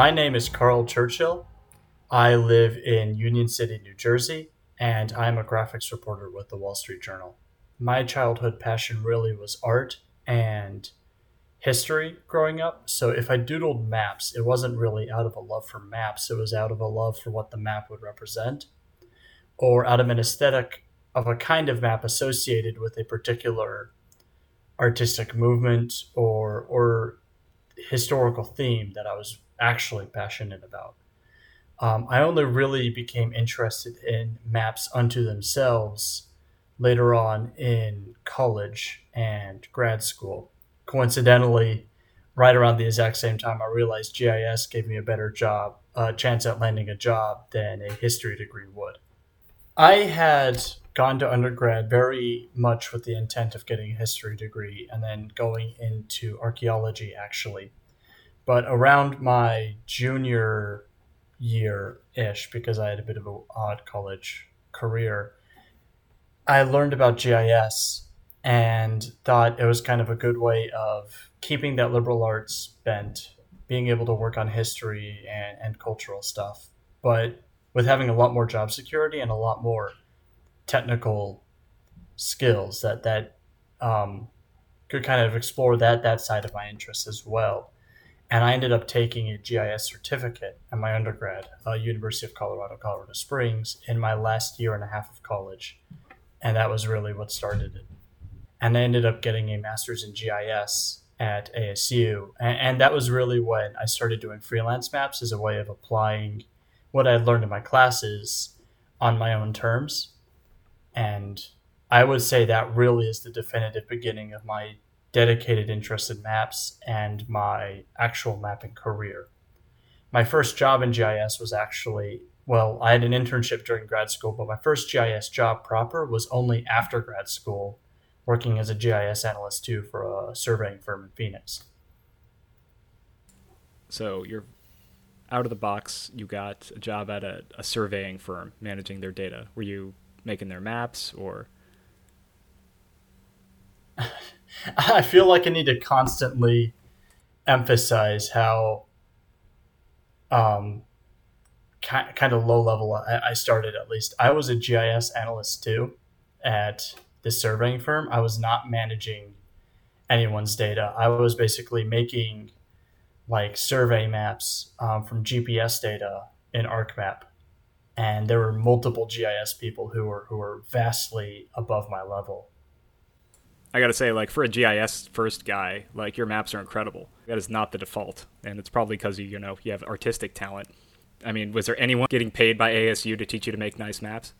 My name is Carl Churchill. I live in Union City, New Jersey, and I'm a graphics reporter with the Wall Street Journal. My childhood passion really was art and history growing up. So if I doodled maps, it wasn't really out of a love for maps, it was out of a love for what the map would represent, or out of an aesthetic of a kind of map associated with a particular artistic movement or or historical theme that I was actually passionate about. Um, I only really became interested in maps unto themselves later on in college and grad school. Coincidentally, right around the exact same time, I realized GIS gave me a better job, uh, chance at landing a job than a history degree would. I had gone to undergrad very much with the intent of getting a history degree and then going into archaeology actually but around my junior year ish, because I had a bit of an odd college career, I learned about GIS and thought it was kind of a good way of keeping that liberal arts bent, being able to work on history and, and cultural stuff, but with having a lot more job security and a lot more technical skills that that um, could kind of explore that that side of my interests as well and I ended up taking a GIS certificate at my undergrad, uh, University of Colorado, Colorado Springs, in my last year and a half of college, and that was really what started it. And I ended up getting a master's in GIS at ASU, and, and that was really when I started doing freelance maps as a way of applying what I had learned in my classes on my own terms, and I would say that really is the definitive beginning of my dedicated interest in maps, and my actual mapping career. My first job in GIS was actually, well, I had an internship during grad school, but my first GIS job proper was only after grad school, working as a GIS analyst too for a surveying firm in Phoenix. So you're out of the box, you got a job at a, a surveying firm managing their data. Were you making their maps or? I feel like I need to constantly emphasize how um, ki- kind of low level I, I started at least. I was a GIS analyst too at the surveying firm. I was not managing anyone's data. I was basically making like survey maps um, from GPS data in ArcMap, and there were multiple GIS people who were who were vastly above my level. I gotta say, like for a GIS first guy, like your maps are incredible. That is not the default, and it's probably because you you know you have artistic talent. I mean, was there anyone getting paid by ASU to teach you to make nice maps?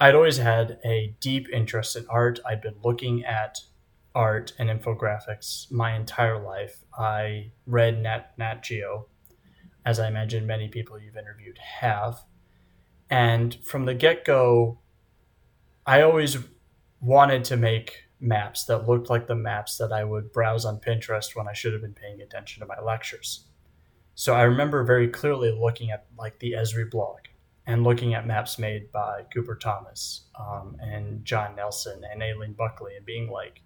I'd always had a deep interest in art. I'd been looking at art and infographics my entire life. I read Nat, Nat Geo, as I imagine many people you've interviewed have. And from the get go, I always wanted to make maps that looked like the maps that I would browse on Pinterest when I should have been paying attention to my lectures. So I remember very clearly looking at like the Esri blog and looking at maps made by Cooper Thomas um, and John Nelson and Aileen Buckley and being like,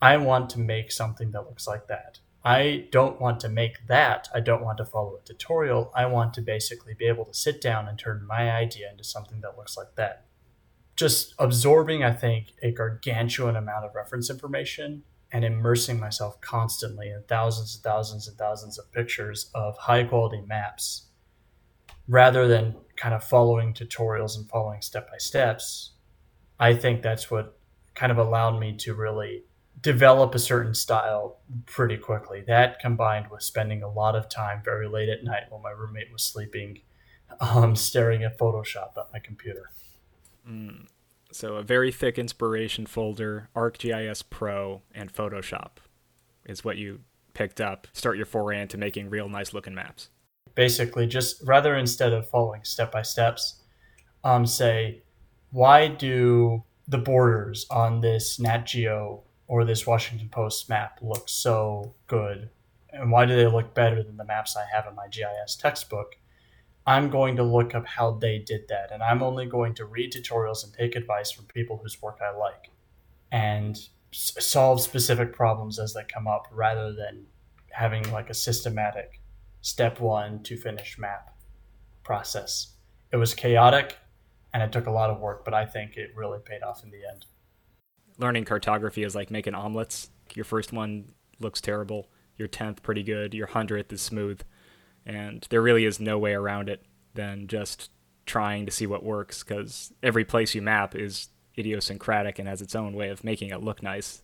I want to make something that looks like that. I don't want to make that. I don't want to follow a tutorial. I want to basically be able to sit down and turn my idea into something that looks like that just absorbing, I think, a gargantuan amount of reference information and immersing myself constantly in thousands and thousands and thousands of pictures of high quality maps rather than kind of following tutorials and following step by steps. I think that's what kind of allowed me to really develop a certain style pretty quickly. That combined with spending a lot of time very late at night while my roommate was sleeping, um, staring at Photoshop at my computer. Mm. So a very thick inspiration folder, ArcGIS Pro, and Photoshop is what you picked up. Start your foray into making real nice looking maps. Basically, just rather instead of following step by steps, um, say, why do the borders on this Nat Geo or this Washington Post map look so good? And why do they look better than the maps I have in my GIS textbook? I'm going to look up how they did that. And I'm only going to read tutorials and take advice from people whose work I like and s- solve specific problems as they come up rather than having like a systematic step one to finish map process. It was chaotic and it took a lot of work, but I think it really paid off in the end. Learning cartography is like making omelets. Your first one looks terrible, your 10th pretty good, your 100th is smooth, and there really is no way around it than just trying to see what works because every place you map is idiosyncratic and has its own way of making it look nice.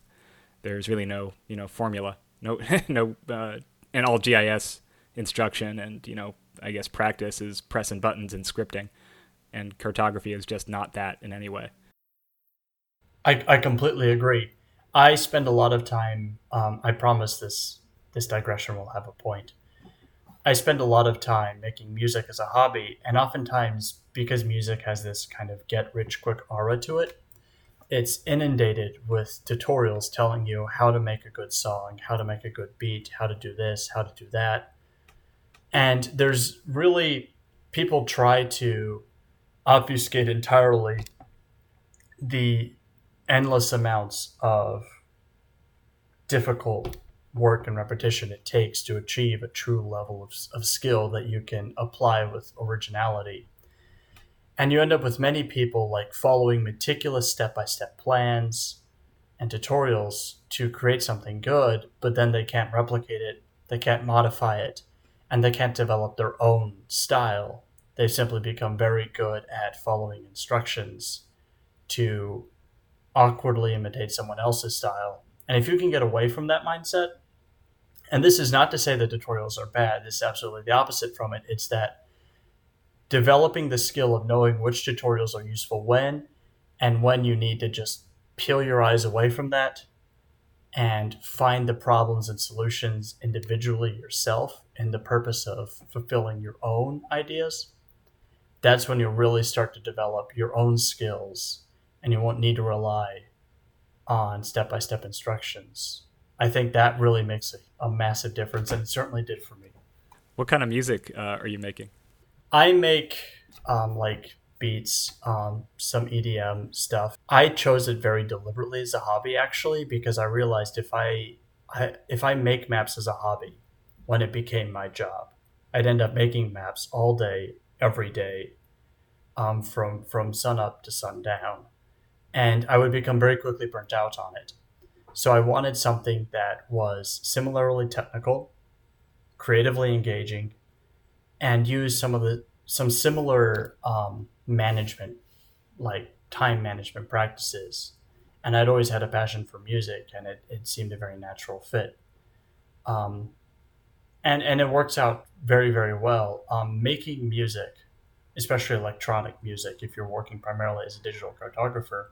There's really no, you know, formula, no, no, uh, and all GIS instruction and you know, I guess practice is pressing buttons and scripting, and cartography is just not that in any way. I, I completely agree. I spend a lot of time. Um, I promise this this digression will have a point. I spend a lot of time making music as a hobby, and oftentimes because music has this kind of get rich quick aura to it, it's inundated with tutorials telling you how to make a good song, how to make a good beat, how to do this, how to do that. And there's really people try to obfuscate entirely the endless amounts of difficult work and repetition it takes to achieve a true level of, of skill that you can apply with originality. And you end up with many people like following meticulous step by step plans and tutorials to create something good, but then they can't replicate it, they can't modify it, and they can't develop their own style. They simply become very good at following instructions to awkwardly imitate someone else's style. And if you can get away from that mindset, and this is not to say that tutorials are bad, this is absolutely the opposite from it. It's that developing the skill of knowing which tutorials are useful when and when you need to just peel your eyes away from that and find the problems and solutions individually yourself in the purpose of fulfilling your own ideas, that's when you'll really start to develop your own skills and you won't need to rely on step by step instructions. I think that really makes a, a, massive difference, and it certainly did for me. What kind of music uh, are you making? I make um, like beats, um, some EDM stuff. I chose it very deliberately as a hobby, actually, because I realized if I, I if I make maps as a hobby, when it became my job, I'd end up making maps all day, every day, um, from from sun up to sundown and I would become very quickly burnt out on it. So I wanted something that was similarly technical, creatively engaging, and use some of the some similar um, management, like time management practices. And I'd always had a passion for music, and it, it seemed a very natural fit. Um, and and it works out very very well. Um, making music, especially electronic music, if you're working primarily as a digital cartographer,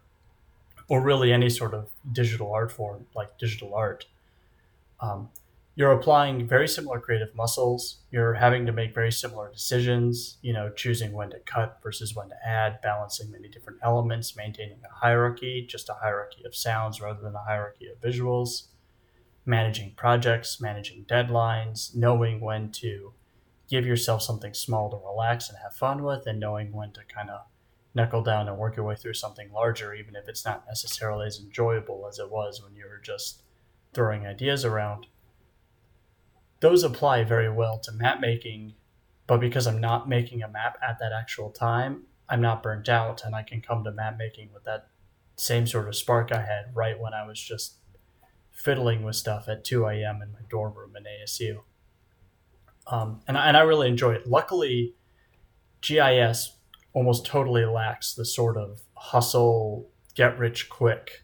or really any sort of digital art form like digital art. Um, you're applying very similar creative muscles. You're having to make very similar decisions, you know, choosing when to cut versus when to add, balancing many different elements, maintaining a hierarchy, just a hierarchy of sounds rather than a hierarchy of visuals, managing projects, managing deadlines, knowing when to give yourself something small to relax and have fun with, and knowing when to kind of knuckle down and work your way through something larger, even if it's not necessarily as enjoyable as it was when you were just throwing ideas around. Those apply very well to map making, but because I'm not making a map at that actual time, I'm not burnt out and I can come to map making with that same sort of spark I had right when I was just fiddling with stuff at 2 a.m. in my dorm room in ASU. Um, and, and I really enjoy it. Luckily, GIS almost totally lacks the sort of hustle, get rich quick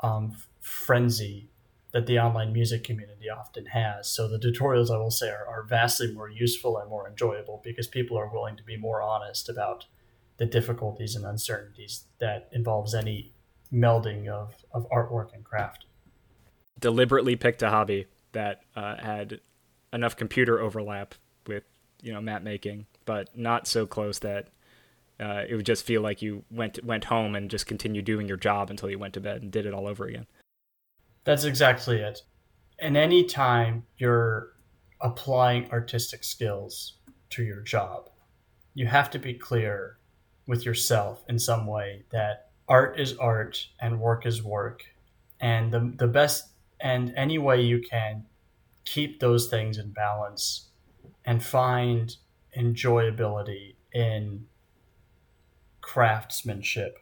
um, frenzy that the online music community often has. So the tutorials, I will say, are, are, vastly more useful and more enjoyable because people are willing to be more honest about the difficulties and uncertainties that involves any melding of, of artwork and craft. Deliberately picked a hobby that uh, had enough computer overlap with you know map making, but not so close that uh, it would just feel like you went went home and just continued doing your job until you went to bed and did it all over again. That's exactly it. And any time you're applying artistic skills to your job, you have to be clear with yourself in some way that art is art and work is work. And the, the best and any way you can keep those things in balance and find enjoyability in craftsmanship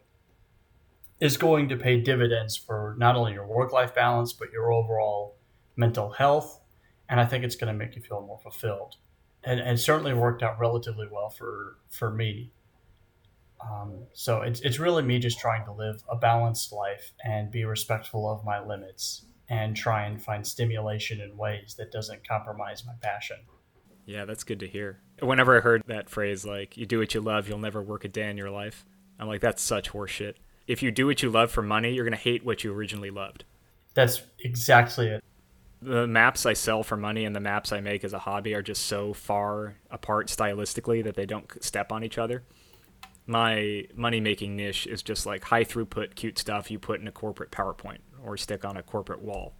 is going to pay dividends for not only your work life balance, but your overall mental health. And I think it's going to make you feel more fulfilled. And, and certainly worked out relatively well for, for me. Um, so it's, it's really me just trying to live a balanced life and be respectful of my limits and try and find stimulation in ways that doesn't compromise my passion. Yeah, that's good to hear. Whenever I heard that phrase, like, you do what you love, you'll never work a day in your life, I'm like, that's such horseshit. If you do what you love for money, you're going to hate what you originally loved. That's exactly it. The maps I sell for money and the maps I make as a hobby are just so far apart stylistically that they don't step on each other. My money making niche is just like high throughput, cute stuff you put in a corporate PowerPoint or stick on a corporate wall,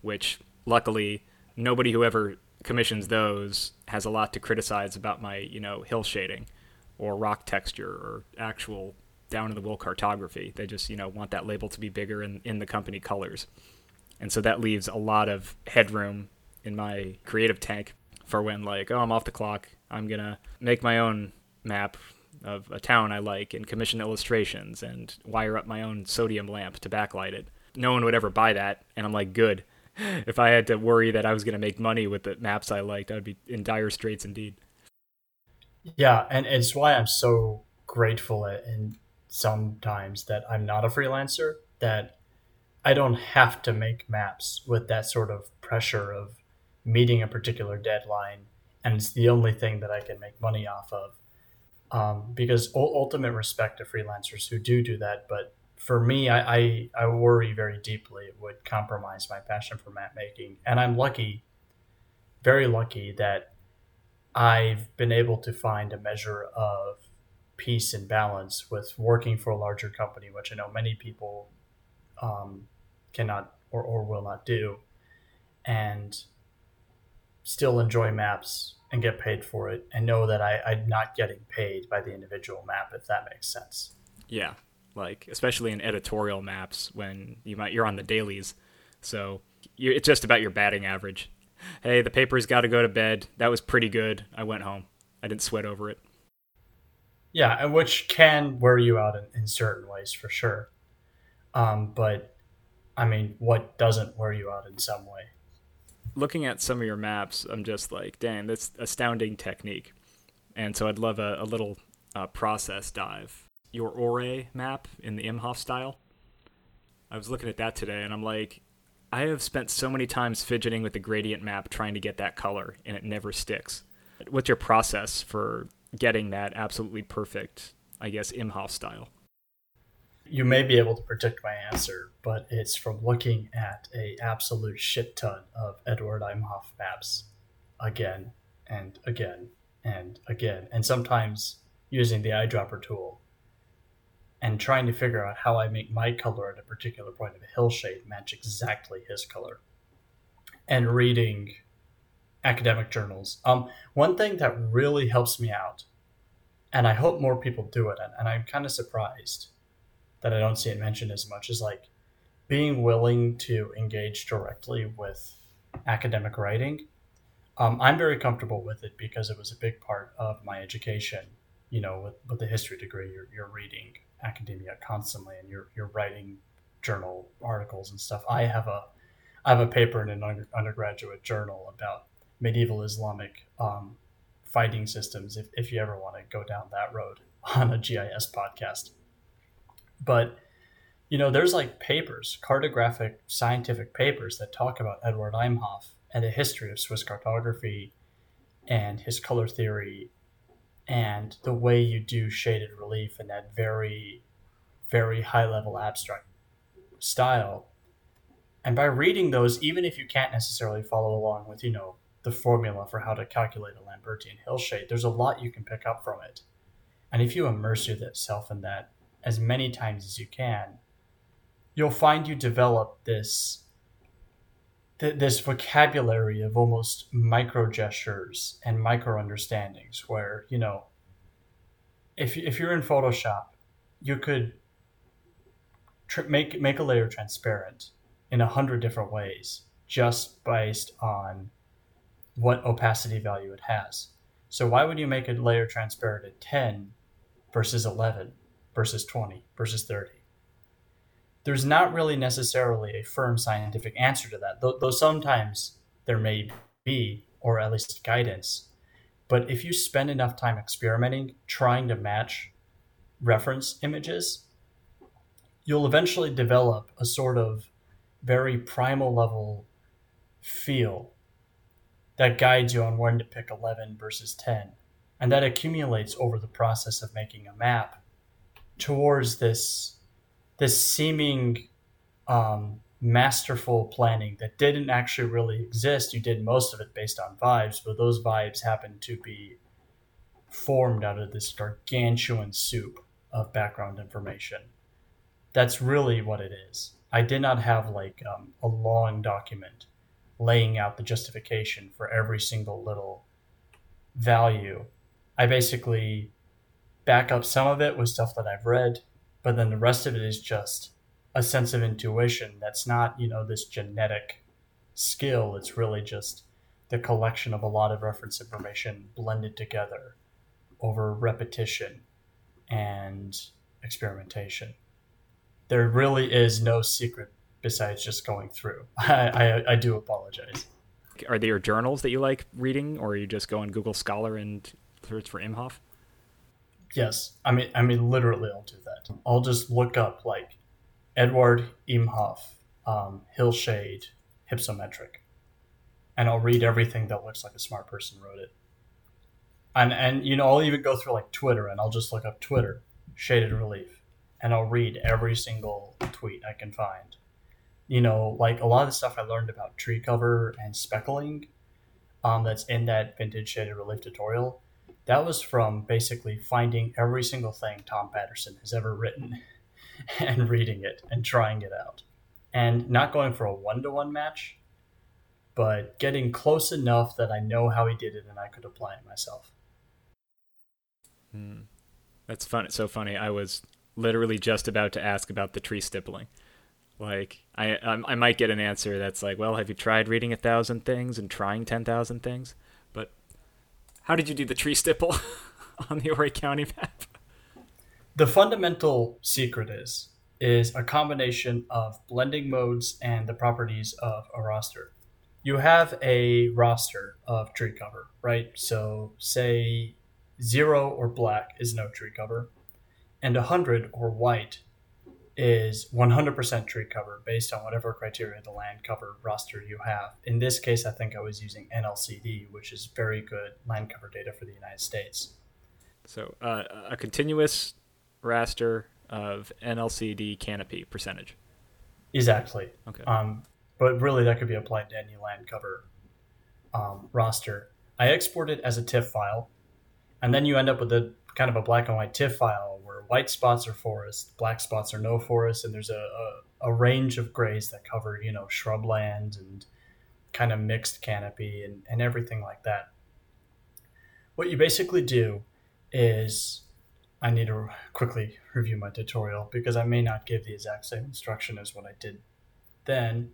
which luckily nobody who ever commissions those has a lot to criticize about my, you know, hill shading or rock texture or actual down in the wool cartography. They just, you know, want that label to be bigger in, in the company colors. And so that leaves a lot of headroom in my creative tank for when like, oh, I'm off the clock. I'm to make my own map of a town I like and commission illustrations and wire up my own sodium lamp to backlight it no one would ever buy that. And I'm like, good. If I had to worry that I was going to make money with the maps I liked, I'd be in dire straits indeed. Yeah, and it's why I'm so grateful and sometimes that I'm not a freelancer, that I don't have to make maps with that sort of pressure of meeting a particular deadline, and it's the only thing that I can make money off of. Um, because ultimate respect to freelancers who do do that, but for me, I, I, I worry very deeply it would compromise my passion for map making. And I'm lucky, very lucky, that I've been able to find a measure of peace and balance with working for a larger company, which I know many people um, cannot or, or will not do, and still enjoy maps and get paid for it and know that I, I'm not getting paid by the individual map, if that makes sense. Yeah, like especially in editorial maps when you might you're on the dailies, so it's just about your batting average. Hey, the paper's got to go to bed. That was pretty good. I went home. I didn't sweat over it. Yeah, and which can wear you out in, in certain ways for sure. Um, but I mean, what doesn't wear you out in some way? Looking at some of your maps, I'm just like, dang, that's astounding technique. And so I'd love a, a little uh, process dive your Ouray map in the Imhof style. I was looking at that today and I'm like, I have spent so many times fidgeting with the gradient map trying to get that color and it never sticks. What's your process for getting that absolutely perfect, I guess, Imhof style? You may be able to predict my answer, but it's from looking at a absolute shit ton of Edward Imhof maps again and again and again, and sometimes using the eyedropper tool and trying to figure out how I make my color at a particular point of a hill shade match exactly his color. And reading academic journals. Um, one thing that really helps me out, and I hope more people do it, and, and I'm kind of surprised that I don't see it mentioned as much, is like being willing to engage directly with academic writing. Um, I'm very comfortable with it because it was a big part of my education. You know, with, with the history degree, you're, you're reading academia constantly and you're you're writing journal articles and stuff. I have a I have a paper in an under, undergraduate journal about medieval Islamic um, fighting systems. If if you ever want to go down that road on a GIS podcast, but you know, there's like papers, cartographic scientific papers that talk about Edward Imhof and the history of Swiss cartography and his color theory and the way you do shaded relief in that very, very high level abstract style. And by reading those, even if you can't necessarily follow along with, you know, the formula for how to calculate a Lambertian hill shade, there's a lot you can pick up from it. And if you immerse yourself in that as many times as you can, you'll find you develop this th- this vocabulary of almost micro gestures and micro understandings where you know if, if you're in photoshop you could tr- make make a layer transparent in a hundred different ways just based on what opacity value it has. So why would you make a layer transparent at 10 versus 11 versus 20 versus 30? There's not really necessarily a firm scientific answer to that, though, though sometimes there may be, or at least guidance. But if you spend enough time experimenting, trying to match reference images, you'll eventually develop a sort of very primal level feel that guides you on when to pick 11 versus 10. And that accumulates over the process of making a map towards this, this seeming um, masterful planning that didn't actually really exist. You did most of it based on vibes, but those vibes happened to be formed out of this gargantuan soup of background information. That's really what it is. I did not have like um, a long document laying out the justification for every single little value. I basically back up some of it with stuff that I've read, but then the rest of it is just a sense of intuition that's not, you know, this genetic skill. It's really just the collection of a lot of reference information blended together over repetition and experimentation. There really is no secret besides just going through. I, I, I do apologize. Are there journals that you like reading, or you just go on Google Scholar and search for Imhof? Yes, I mean, I mean, literally, I'll do that. I'll just look up like Edward Imhof, um, Hillshade, hypsometric, and I'll read everything that looks like a smart person wrote it. And and you know, I'll even go through like Twitter, and I'll just look up Twitter shaded relief, and I'll read every single tweet I can find you know, like a lot of the stuff I learned about tree cover and speckling um, that's in that vintage shaded relief tutorial, that was from basically finding every single thing Tom Patterson has ever written and reading it and trying it out. And not going for a one to one match, but getting close enough that I know how he did it and I could apply it myself. Hmm. That's fun. It's so funny. I was literally just about to ask about the tree stippling. Like I I might get an answer that's like, well, have you tried reading a thousand things and trying ten thousand things? How did you do the tree stipple on the Ouray County map? The fundamental secret is is a combination of blending modes and the properties of a raster. You have a raster of tree cover, right? So say zero or black is no tree cover, and a hundred or white is 100% tree cover based on whatever criteria the land cover raster you have. In this case, I think I was using NLCD, which is very good land cover data for the United States. So uh, a continuous raster of NLCD canopy percentage. Exactly. Okay. Um, but really, that could be applied to any land cover um, raster. I export it as a TIFF file, and then you end up with a kind of a black and white TIFF file white spots are forest, black spots are no forest, and there's a, a, a range of grays that cover, you know, shrubland and kind of mixed canopy and, and everything like that. What you basically do is I need to quickly review my tutorial because I may not give the exact same instruction as what I did then.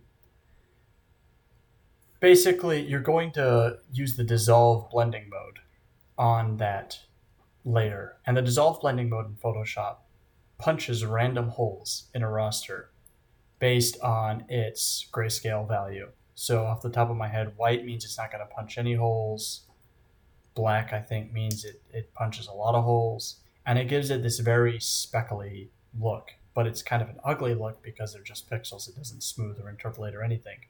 Basically, you're going to use the dissolve blending mode on that layer, and the dissolve blending mode in Photoshop punches random holes in a raster based on its grayscale value. So off the top of my head, white means it's not going to punch any holes. Black, I think, means it, it punches a lot of holes. And it gives it this very speckly look, but it's kind of an ugly look because they're just pixels. It doesn't smooth or interpolate or anything.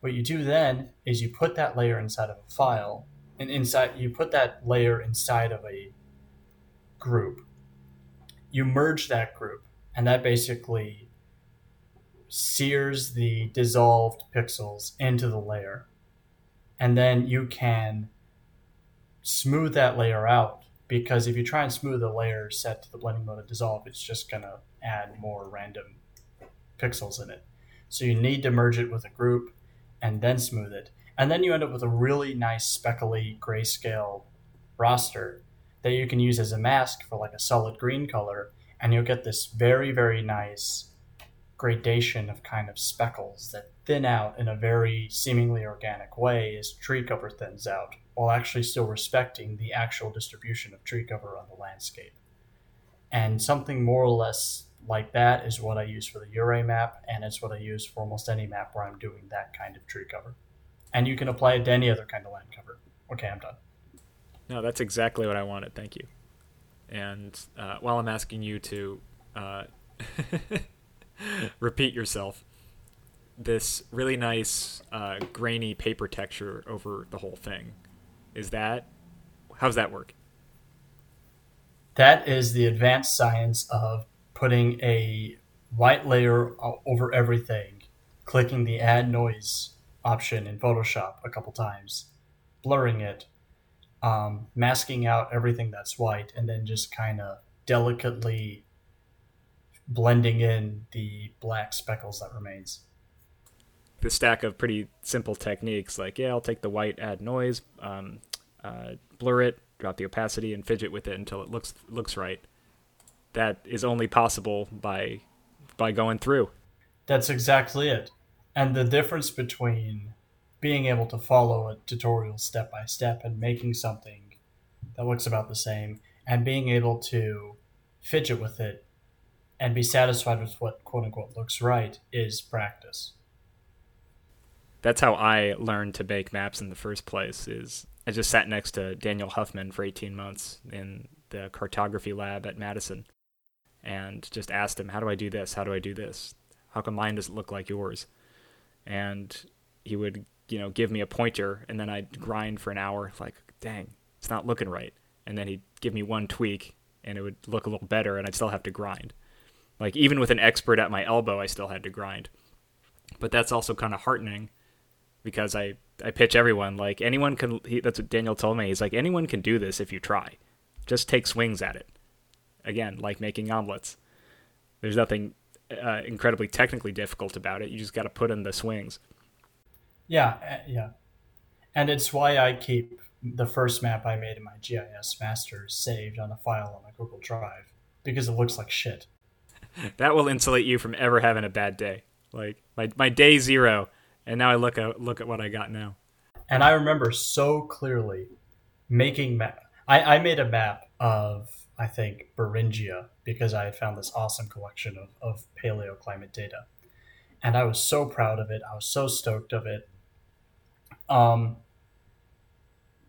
What you do then is you put that layer inside of a file and inside you put that layer inside of a group. You merge that group and that basically sears the dissolved pixels into the layer. And then you can smooth that layer out because if you try and smooth the layer set to the blending mode of dissolve it's just going to add more random pixels in it. So you need to merge it with a group and then smooth it and then you end up with a really nice speckly grayscale raster that you can use as a mask for like a solid green color. And you'll get this very, very nice gradation of kind of speckles that thin out in a very seemingly organic way as tree cover thins out, while actually still respecting the actual distribution of tree cover on the landscape. And something more or less like that is what I use for the Ouray map, and it's what I use for almost any map where I'm doing that kind of tree cover. And you can apply it to any other kind of land cover. Okay, I'm done. No, that's exactly what I wanted. Thank you. And uh, while I'm asking you to uh, repeat yourself, this really nice uh, grainy paper texture over the whole thing, is that how's that work? That is the advanced science of putting a white layer over everything, clicking the add noise option in Photoshop a couple times, blurring it, um, masking out everything that's white, and then just kind of delicately blending in the black speckles that remains. The stack of pretty simple techniques, like yeah, I'll take the white, add noise, um, uh, blur it, drop the opacity, and fidget with it until it looks looks right. That is only possible by by going through. That's exactly it. And the difference between being able to follow a tutorial step by step and making something that looks about the same and being able to fidget with it and be satisfied with what quote unquote looks right is practice. That's how I learned to bake maps in the first place is I just sat next to Daniel Huffman for 18 months in the cartography lab at Madison and just asked him, How do I do this? How do I do this? How come mine doesn't look like yours? And he would, you know, give me a pointer and then I'd grind for an hour, like, dang, it's not looking right. And then he'd give me one tweak and it would look a little better and I'd still have to grind. Like, even with an expert at my elbow, I still had to grind. But that's also kind of heartening because I, I pitch everyone like anyone can he, that's what Daniel told me he's like anyone can do this if you try just take swings at it again like making omelets there's nothing uh, incredibly technically difficult about it. You just got to put in the swings. Yeah uh, yeah. And it's why I keep the first map I made in my GIS masters saved on a file on my Google Drive because it looks like shit. That will insulate you from ever having a bad day. Like my, my day zero and now I look at look at what I got now. And I remember so clearly making map. I, I made a map of I think Beringia because I had found this awesome collection of, of paleoclimate data, and I was so proud of it. I was so stoked of it. Um,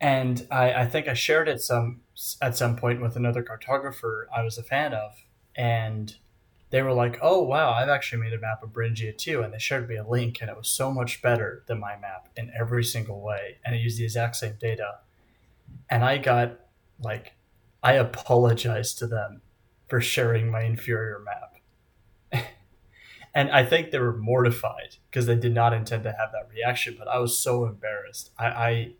and I, I think I shared it some at some point with another cartographer I was a fan of, and they were like, "Oh wow, I've actually made a map of Beringia too," and they showed me a link, and it was so much better than my map in every single way, and it used the exact same data. And I got like, I apologized to them for sharing my inferior map, and I think they were mortified because they did not intend to have that reaction. But I was so embarrassed. I, I,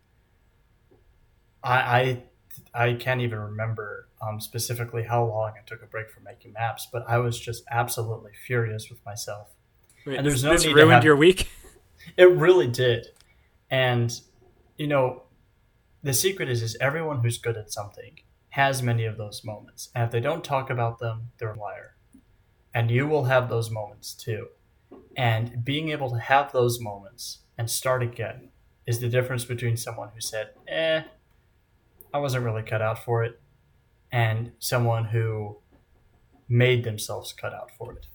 I, I I can't even remember um, specifically how long I took a break from making maps, but I was just absolutely furious with myself. Wait, and there's no this ruined have, your week. It really did, and you know, the secret is is everyone who's good at something has many of those moments, and if they don't talk about them, they're a liar. And you will have those moments too. And being able to have those moments and start again is the difference between someone who said, "Eh, I wasn't really cut out for it, and someone who made themselves cut out for it.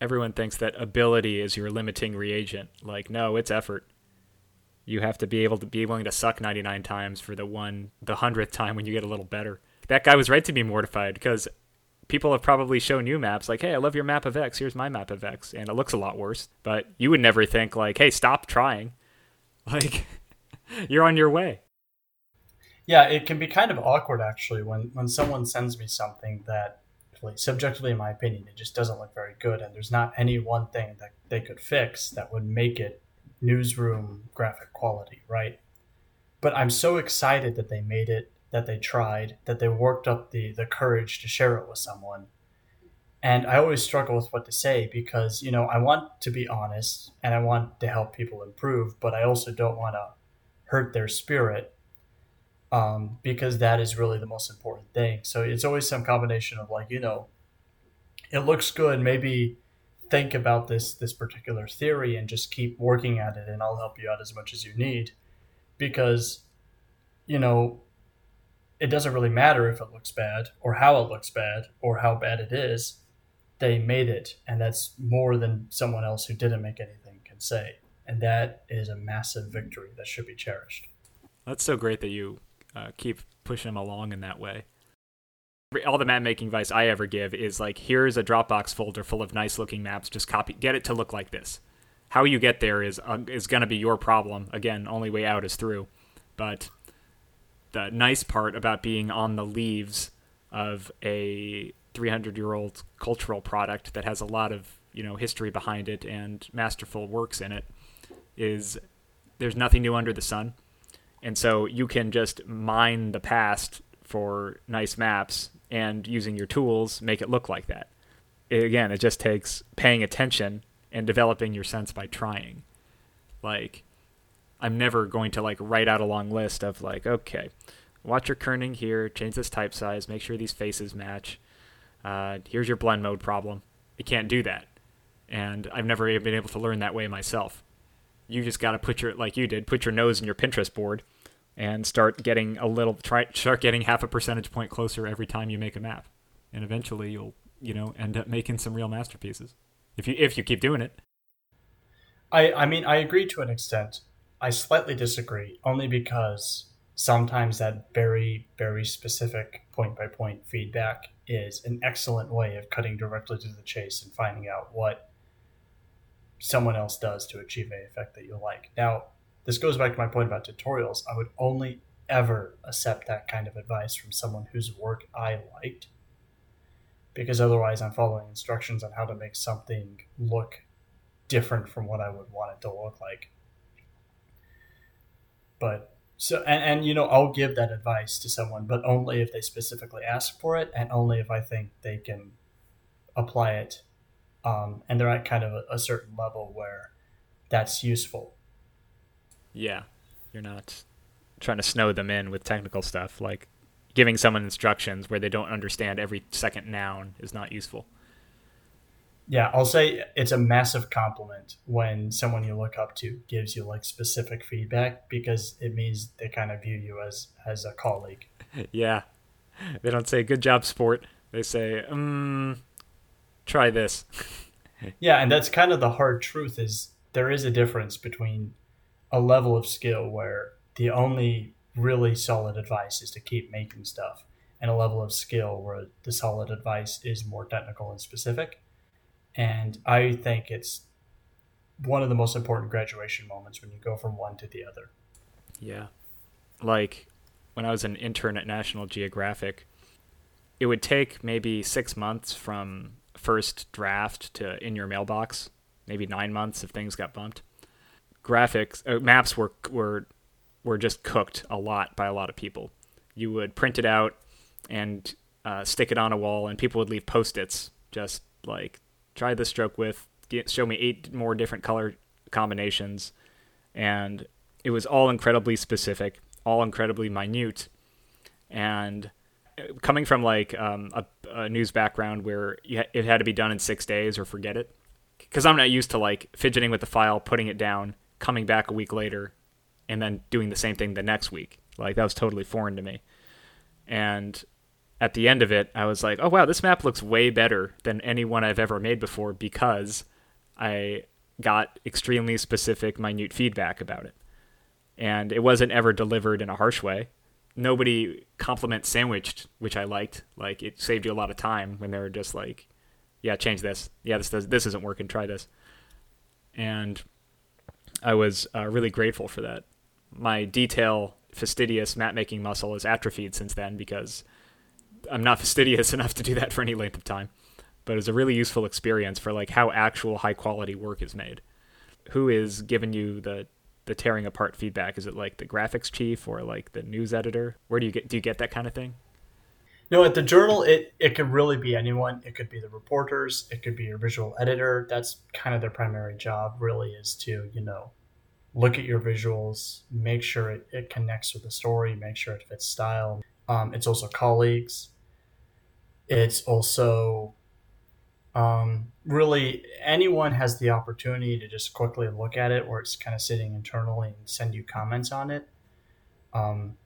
Everyone thinks that ability is your limiting reagent. Like, no, it's effort. You have to be able to be willing to suck 99 times for the one, the hundredth time when you get a little better. That guy was right to be mortified because people have probably shown you maps like, hey, I love your map of X. Here's my map of X. And it looks a lot worse. But you would never think, like, hey, stop trying. Like, you're on your way yeah, it can be kind of awkward actually when when someone sends me something that like, subjectively in my opinion it just doesn't look very good and there's not any one thing that they could fix that would make it newsroom graphic quality, right? But I'm so excited that they made it, that they tried, that they worked up the the courage to share it with someone. And I always struggle with what to say because, you know, I want to be honest and I want to help people improve, but I also don't want to hurt their spirit um, because that is really the most important thing. So it's always some combination of like, you know, it looks good. Maybe think about this this particular theory and just keep working at it and I'll help you out as much as you need. Because you know it doesn't really matter if it looks bad or how it looks bad or how bad it is they made it and that's more than someone else who didn't make anything can say. And that is a massive victory that should be cherished. That's so great that you uh, keep pushing them along in that way all the map making advice I ever give is like, here's a Dropbox folder full of nice looking maps. Just copy, get it to look like this. How you get there is uh, is going to be your problem. Again, only way out is through. But the nice part about being on the leaves of a 300 year old cultural product that has a lot of you know history behind it and masterful works in it is there's nothing new under the sun and so you can just mine the past for nice maps and using your tools make it look like that. It, again, it just takes paying attention and developing your sense by trying. Like, I'm never going to like write out a long list of like, okay, watch your kerning here, change this type size, make sure these faces match. Uh, here's your blend mode problem. You can't do that, and I've never been able to learn that way myself. You just got to put your like you did, put your nose in your Pinterest board and start getting a little try start getting half a percentage point closer every time you make a map. And eventually you'll you know end up making some real masterpieces if you if you keep doing it. I i mean i agree to an extent. I slightly disagree only because sometimes that very very specific point by point feedback is an excellent way of cutting directly to the chase and finding out what someone else does to achieve a effect that you like. Now this goes back to my point about tutorials. I would only ever accept that kind of advice from someone whose work I liked because otherwise I'm following instructions on how to make something look different from what I would want it to look like. But so and, and you know I'll give that advice to someone, but only if they specifically ask for it and only if I think they can apply it um, and they're at kind of a, a certain level where that's useful yeah, you're not trying to snow them in with technical stuff. Like giving someone instructions where they don't understand every second noun is not useful. Yeah, I'll say it's a massive compliment when someone you look up to gives you like specific feedback because it means they kind of view you as as a colleague. Yeah. They don't say good job sport. They say, "Um, try this." yeah, and that's kind of the hard truth is there is a difference between a level of skill where the only really solid advice is to keep making stuff and a level of skill where the solid advice is more technical and specific. And i think it's one of the most important graduation moments when you go from one to the other. Yeah. Like when i was an intern at national geographic it would take maybe six months from first draft to in your mailbox maybe nine months if things got bumped graphics uh, maps were were were just cooked a lot by a lot of people. You would print it out and uh, stick it on a wall, and people would leave post-its just like try this stroke with get, show me eight more different color combinations, and it was all incredibly specific, all incredibly minute, and uh, coming from like um, a, a, news background where ha- it had to be done in six days or forget it, because I'm not used to like fidgeting with the file, putting it down, coming back a week later and then doing the same thing the next week. Like that was totally foreign to me. And at the end of it, I was like, "Oh wow, this map looks way better than any one I've ever made before because I got extremely specific, minute feedback about it." And it wasn't ever delivered in a harsh way. Nobody compliment sandwiched, which I liked. Like it saved you a lot of time when they were just like, "Yeah, change this. Yeah, this does this isn't working. Try this." And I was uh, really grateful for that. My detail fastidious map making muscle is atrophied since then because I'm not fastidious enough to do that for any length of time. But it's a really useful experience for like how actual high quality work is made. Who is giving you the the tearing apart feedback? Is it like the graphics chief or like the news editor? Where do you get do you get that kind of thing? No, at the journal, it it could really be anyone. It could be the reporters. It could be your visual editor. That's kind of their primary job. Really, is to you know look at your visuals, make sure it, it connects with the story, make sure it fits style. Um, it's also colleagues. It's also Um, really, anyone has the opportunity to just quickly look at it, or it's kind of sitting internally and send you comments on it. Um,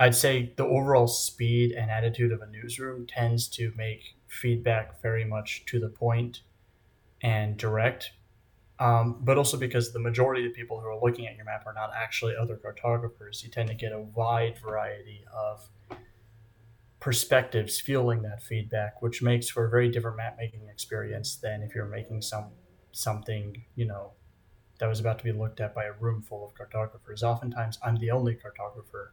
I'd say the overall speed and attitude of a newsroom tends to make feedback very much to the point and direct. Um, but also because the majority of people who are looking at your map are not actually other cartographers, you tend to get a wide variety of perspectives fueling that feedback, which makes for a very different map making experience than if you're making some something, you know, that was about to be looked at by a room full of cartographers. Oftentimes, I'm the only cartographer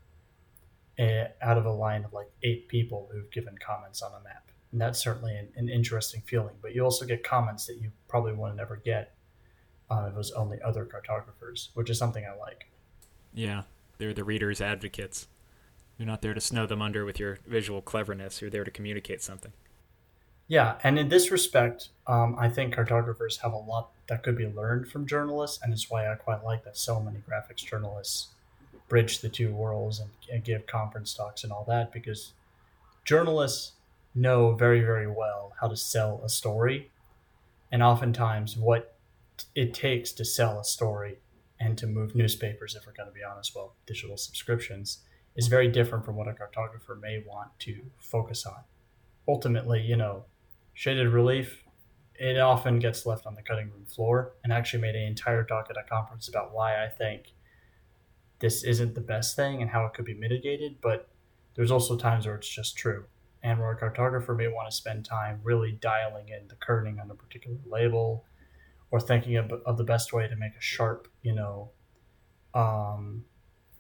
uh, out of a line of like eight people who've given comments on a map. And that's certainly an, an interesting feeling. But you also get comments that you probably would never get uh, if it was only other cartographers, which is something I like. Yeah, they're the readers' advocates. You're not there to snow them under with your visual cleverness. You're there to communicate something. Yeah, and in this respect, um, I think cartographers have a lot that could be learned from journalists, and it's why I quite like that so many graphics journalists bridge the two worlds and, and give conference talks and all that because journalists know very very well how to sell a story. And oftentimes what it takes to sell a story and to move newspapers if we're going to be honest well digital subscriptions is very different from what a cartographer may want to focus on. Ultimately you know shaded relief it often gets left on the cutting room floor and actually made an entire talk at a conference about why i think this isn't the best thing and how it could be mitigated, but there's also times where it's just true. And where a cartographer may want to spend time really dialing in the kerning on a particular label or thinking of, of the best way to make a sharp, you know, um,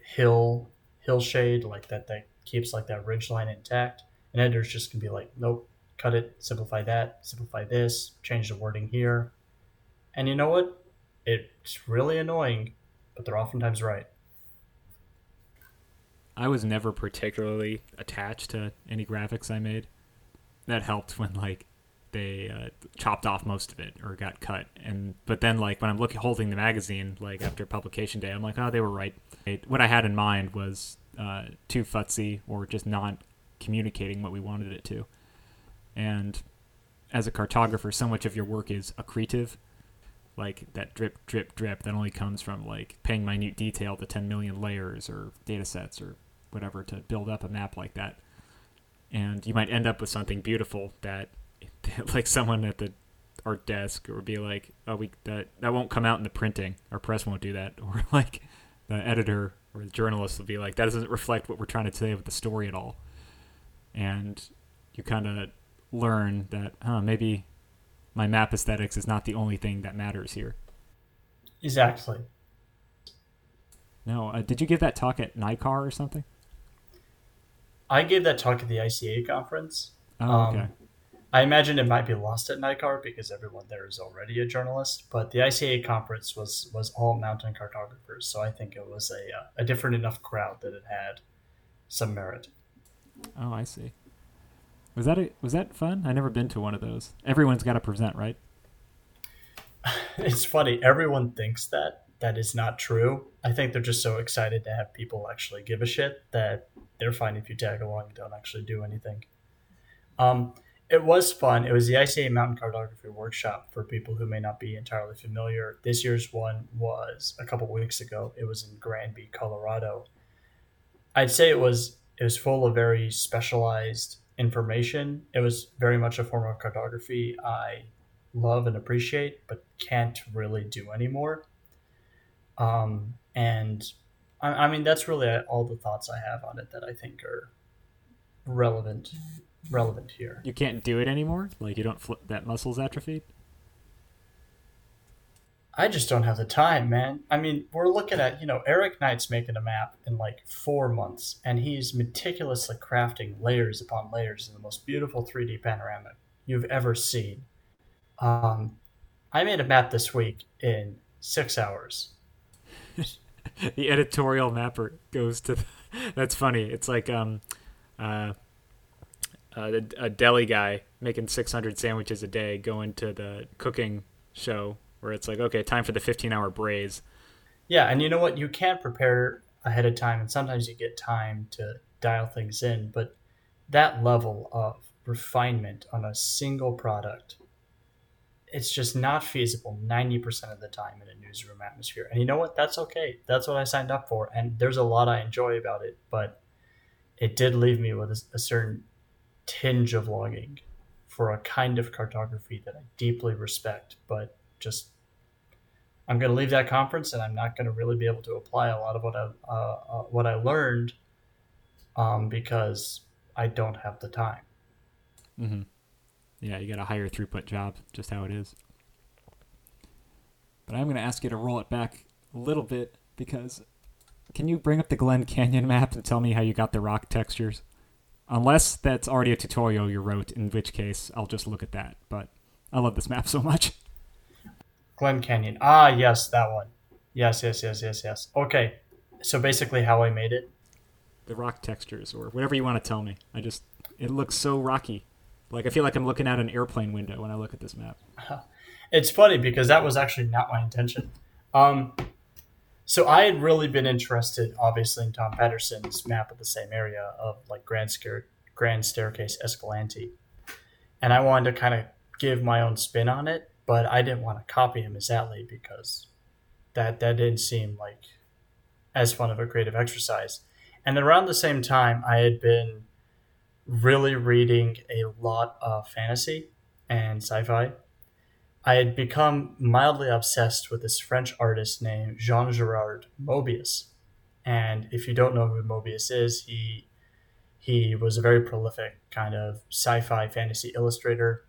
hill hill shade like that that keeps like that ridge line intact. And editors just can be like, nope, cut it, simplify that, simplify this, change the wording here. And you know what? It's really annoying, but they're oftentimes right. I was never particularly attached to any graphics I made. That helped when like they uh, chopped off most of it or got cut. And but then like when I'm looking holding the magazine like after publication day, I'm like, oh, they were right. What I had in mind was uh, too futzy or just not communicating what we wanted it to. And as a cartographer, so much of your work is accretive, like that drip, drip, drip that only comes from like paying minute detail to 10 million layers or data sets or whatever to build up a map like that. And you might end up with something beautiful that, like someone at the art desk would be like, "Oh, we that that won't come out in the printing. Our press won't do that." Or like the editor or the journalist will be like, "That doesn't reflect what we're trying to say with the story at all." And you kind of learn that, huh, maybe my map aesthetics is not the only thing that matters here. Exactly. No, uh, did you give that talk at NICAR or something? I gave that talk at the ICA conference. Oh, okay. Um, I imagine it might be lost at NICAR because everyone there is already a journalist. But the ICA conference was was all mountain cartographers, so I think it was a uh, a different enough crowd that it had some merit. Oh, I see. Was that a, was that fun? I never been to one of those. Everyone's got to present, right? it's funny. Everyone thinks that, that is not true. I think they're just so excited to have people actually give a shit that they're fine if you tag along and don't actually do anything. Um, it was fun. It was the ICA Mountain Cartography Workshop for people who may not be entirely familiar. This year's one was a couple weeks ago. It was in Granby, Colorado. I'd say it was it was full of very specialized information. It was very much a form of cartography I love and appreciate, but can't really do anymore. Um, and I, I mean, that's really all the thoughts I have on it that I think are relevant relevant here. You can't do it anymore. Like you don't flip that muscle's atrophied. I just don't have the time, man. I mean, we're looking at, you know, Eric Knight's making a map in like four months, and he's meticulously crafting layers upon layers in the most beautiful 3D panorama you've ever seen. Um, I made a map this week in six hours. the editorial mapper goes to. The, that's funny. It's like um, uh, uh, a deli guy making 600 sandwiches a day going to the cooking show where it's like, okay, time for the 15 hour braise. Yeah, and you know what? You can't prepare ahead of time, and sometimes you get time to dial things in, but that level of refinement on a single product it's just not feasible 90% of the time in a newsroom atmosphere. And you know what? That's okay. That's what I signed up for. And there's a lot I enjoy about it, but it did leave me with a, a certain tinge of longing for a kind of cartography that I deeply respect, but just I'm going to leave that conference and I'm not going to really be able to apply a lot of what I uh, uh, what I learned um, because I don't have the time. Mm-hmm. Yeah, you got a higher throughput job, just how it is. But I'm going to ask you to roll it back a little bit because can you bring up the Glen Canyon map and tell me how you got the rock textures? Unless that's already a tutorial you wrote, in which case I'll just look at that. But I love this map so much. Glen Canyon. Ah, yes, that one. Yes, yes, yes, yes, yes. Okay. So basically, how I made it. The rock textures, or whatever you want to tell me. I just, it looks so rocky. Like I feel like I'm looking out an airplane window when I look at this map. It's funny because that was actually not my intention. Um, so I had really been interested, obviously, in Tom Patterson's map of the same area of like Grand, Grand Staircase Escalante, and I wanted to kind of give my own spin on it, but I didn't want to copy him exactly because that that didn't seem like as fun of a creative exercise. And around the same time, I had been really reading a lot of fantasy and sci-fi. I had become mildly obsessed with this French artist named Jean Giraud Moebius. And if you don't know who Moebius is, he he was a very prolific kind of sci-fi fantasy illustrator.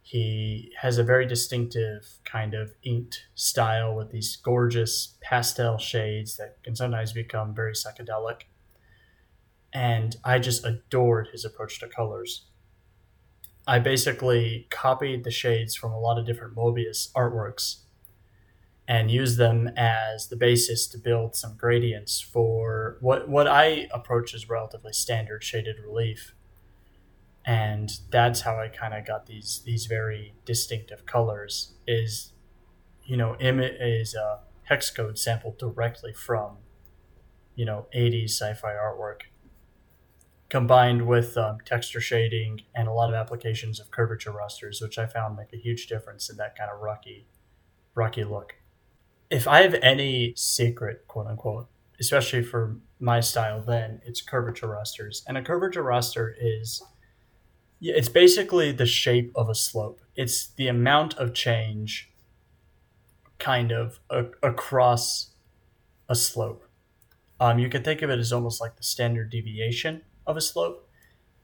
He has a very distinctive kind of inked style with these gorgeous pastel shades that can sometimes become very psychedelic and I just adored his approach to colors. I basically copied the shades from a lot of different Moebius artworks and used them as the basis to build some gradients for what what I approach as relatively standard shaded relief. And that's how I kind of got these these very distinctive colors. Is you know, Im- is a hex code sampled directly from you know 80s sci-fi artwork combined with um, texture shading and a lot of applications of curvature rasters, which I found make a huge difference in that kind of rocky, rocky look. If I have any secret, quote unquote, especially for my style, then it's curvature rasters. And a curvature raster is, it's basically the shape of a slope. It's the amount of change, kind of a, across a slope. Um, you can think of it as almost like the standard deviation of a slope.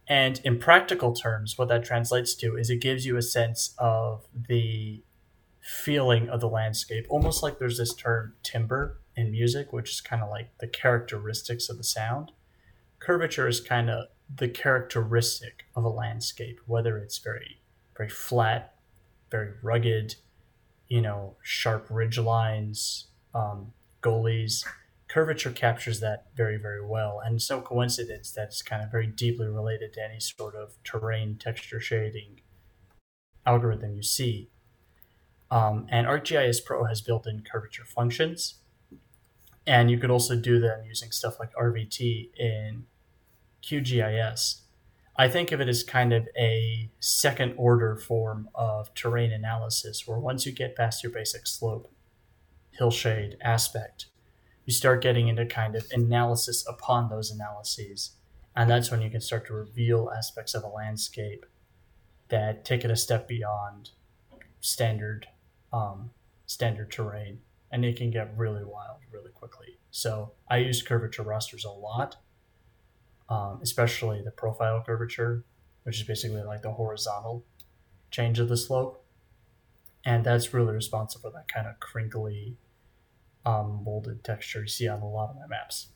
And in practical terms, what that translates to is it gives you a sense of the feeling of the landscape, almost like there's this term timbre in music, which is kind of like the characteristics of the sound. Curvature is kind of the characteristic of a landscape, whether it's very, very flat, very rugged, you know, sharp ridge lines, um, gullies curvature captures that very, very well. And it's no coincidence that it's kind of very deeply related to any sort of terrain texture shading algorithm you see. Um, and ArcGIS Pro has built in curvature functions. And you could also do them using stuff like RVT in QGIS. I think of it as kind of a second order form of terrain analysis where once you get past your basic slope, hillshade, aspect, you start getting into kind of analysis upon those analyses. And that's when you can start to reveal aspects of a landscape that take it a step beyond standard um, standard terrain. And it can get really wild really quickly. So I use curvature rasters a lot, um, especially the profile curvature, which is basically like the horizontal change of the slope. And that's really responsible for that kind of crinkly um, molded texture you see on a lot of my maps.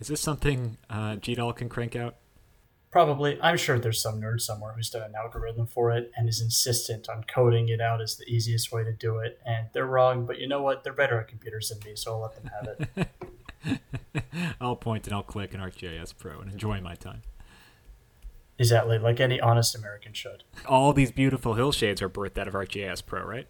Is this something uh, GDAL can crank out? Probably. I'm sure there's some nerd somewhere who's done an algorithm for it and is insistent on coding it out as the easiest way to do it. And they're wrong, but you know what? They're better at computers than me, so I'll let them have it. I'll point and I'll click in ArcGIS Pro and enjoy my time. Exactly, like any honest American should. All these beautiful hill shades are birthed out of ArcGIS Pro, right?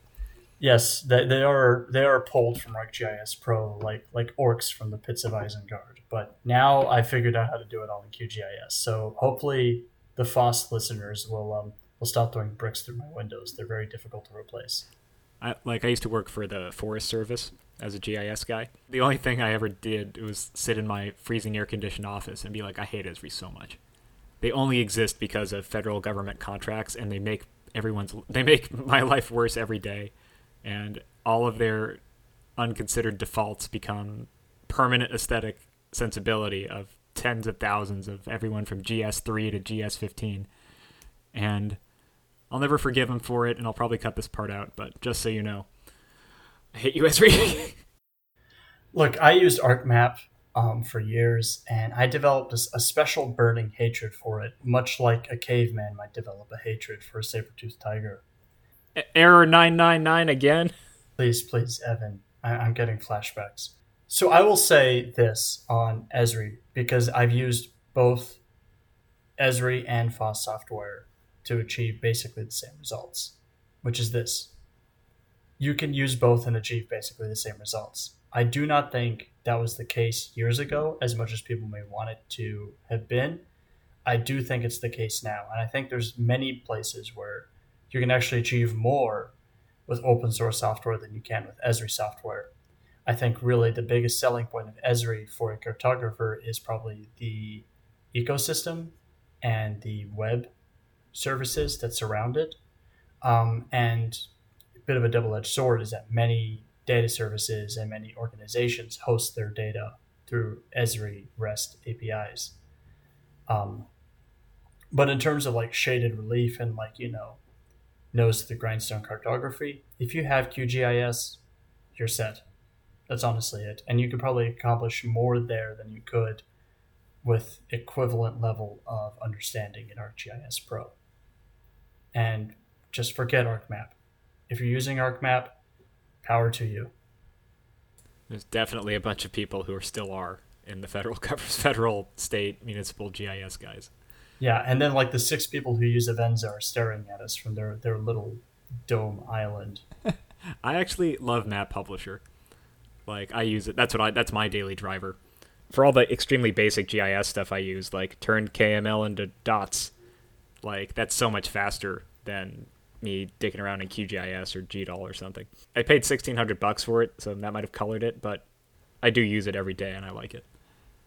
Yes, they, they are they are pulled from ArcGIS Pro like like orcs from the pits of Isengard. But now I figured out how to do it all in QGIS. So hopefully the FOSS listeners will um, will stop throwing bricks through my windows. They're very difficult to replace. I, like I used to work for the Forest Service as a GIS guy. The only thing I ever did was sit in my freezing air conditioned office and be like, I hate Esri so much. They only exist because of federal government contracts, and they make everyone's they make my life worse every day, and all of their unconsidered defaults become permanent aesthetic sensibility of tens of thousands of everyone from GS3 to GS15, and I'll never forgive him for it, and I'll probably cut this part out. But just so you know, I hate you, Esri. Look, I used ArcMap um, for years, and I developed a, a, special burning hatred for it, much like a caveman might develop a hatred for a saber-toothed tiger. Error 999 again? Please, please, Evan. I, I'm getting flashbacks. So I will say this on Esri, because I've used both Esri and FOSS software to achieve basically the same results, which is this. You can use both and achieve basically the same results. I do not think that was the case years ago, as much as people may want it to have been. I do think it's the case now. And I think there's many places where you can actually achieve more with open source software than you can with Esri software. I think really the biggest selling point of Esri for a cartographer is probably the ecosystem and the web services that surround it. Um, and a bit of a double edged sword is that many data services and many organizations host their data through Esri REST APIs. Um, but in terms of like shaded relief and like, you know, to the grindstone cartography, if you have QGIS, you're set. That's honestly it. And you could probably accomplish more there than you could with equivalent level of understanding in ArcGIS Pro. And just forget ArcMap. If you're using ArcMap, power to you. There's definitely a bunch of people who are still are in the federal covers federal, state, municipal GIS guys. Yeah, and then like the six people who use Avenza are staring at us from their their little dome island. I actually love MAPublisher. Like I use it. That's what I. That's my daily driver. For all the extremely basic GIS stuff I use, like turn KML into dots, like that's so much faster than me dicking around in QGIS or GDAL or something. I paid sixteen hundred bucks for it, so that might have colored it, but I do use it every day and I like it.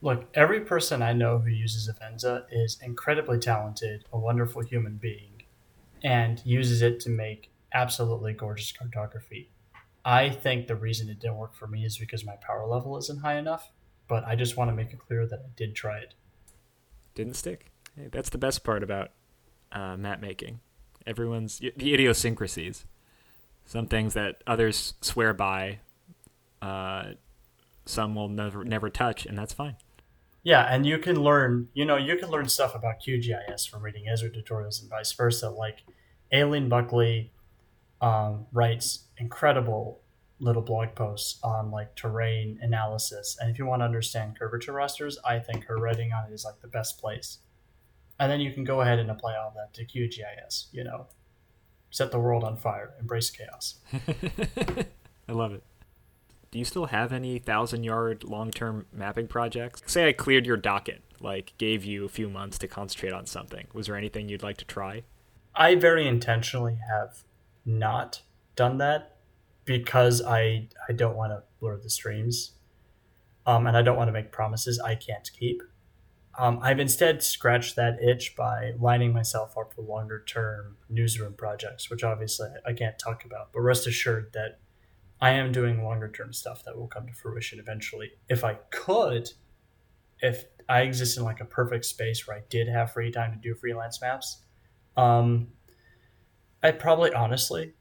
Look, every person I know who uses Avenza is incredibly talented, a wonderful human being, and uses it to make absolutely gorgeous cartography. I think the reason it didn't work for me is because my power level isn't high enough, but I just want to make it clear that I did try it. Didn't stick. Hey, that's the best part about uh, map making everyone's the idiosyncrasies. Some things that others swear by, uh, some will never never touch, and that's fine. Yeah, and you can learn, you know, you can learn stuff about QGIS from reading Esri tutorials and vice versa. Like Aileen Buckley um, writes incredible little blog posts on like terrain analysis, and if you want to understand curvature rasters, I think her writing on it is like the best place and then you can go ahead and apply all that to QGIS. You know, set the world on fire, embrace chaos. I love it. Do you still have any thousand yard long term mapping projects? Say I cleared your docket, like gave you a few months to concentrate on something. Was there anything you'd like to try? I very intentionally have not done that because I I don't want to blur the streams, um, and I don't want to make promises I can't keep. Um, I've instead scratched that itch by lining myself up for longer term newsroom projects, which obviously I can't talk about. But rest assured that I am doing longer term stuff that will come to fruition eventually. If I could, if I exist in like a perfect space where I did have free time to do freelance maps, um, I'd probably honestly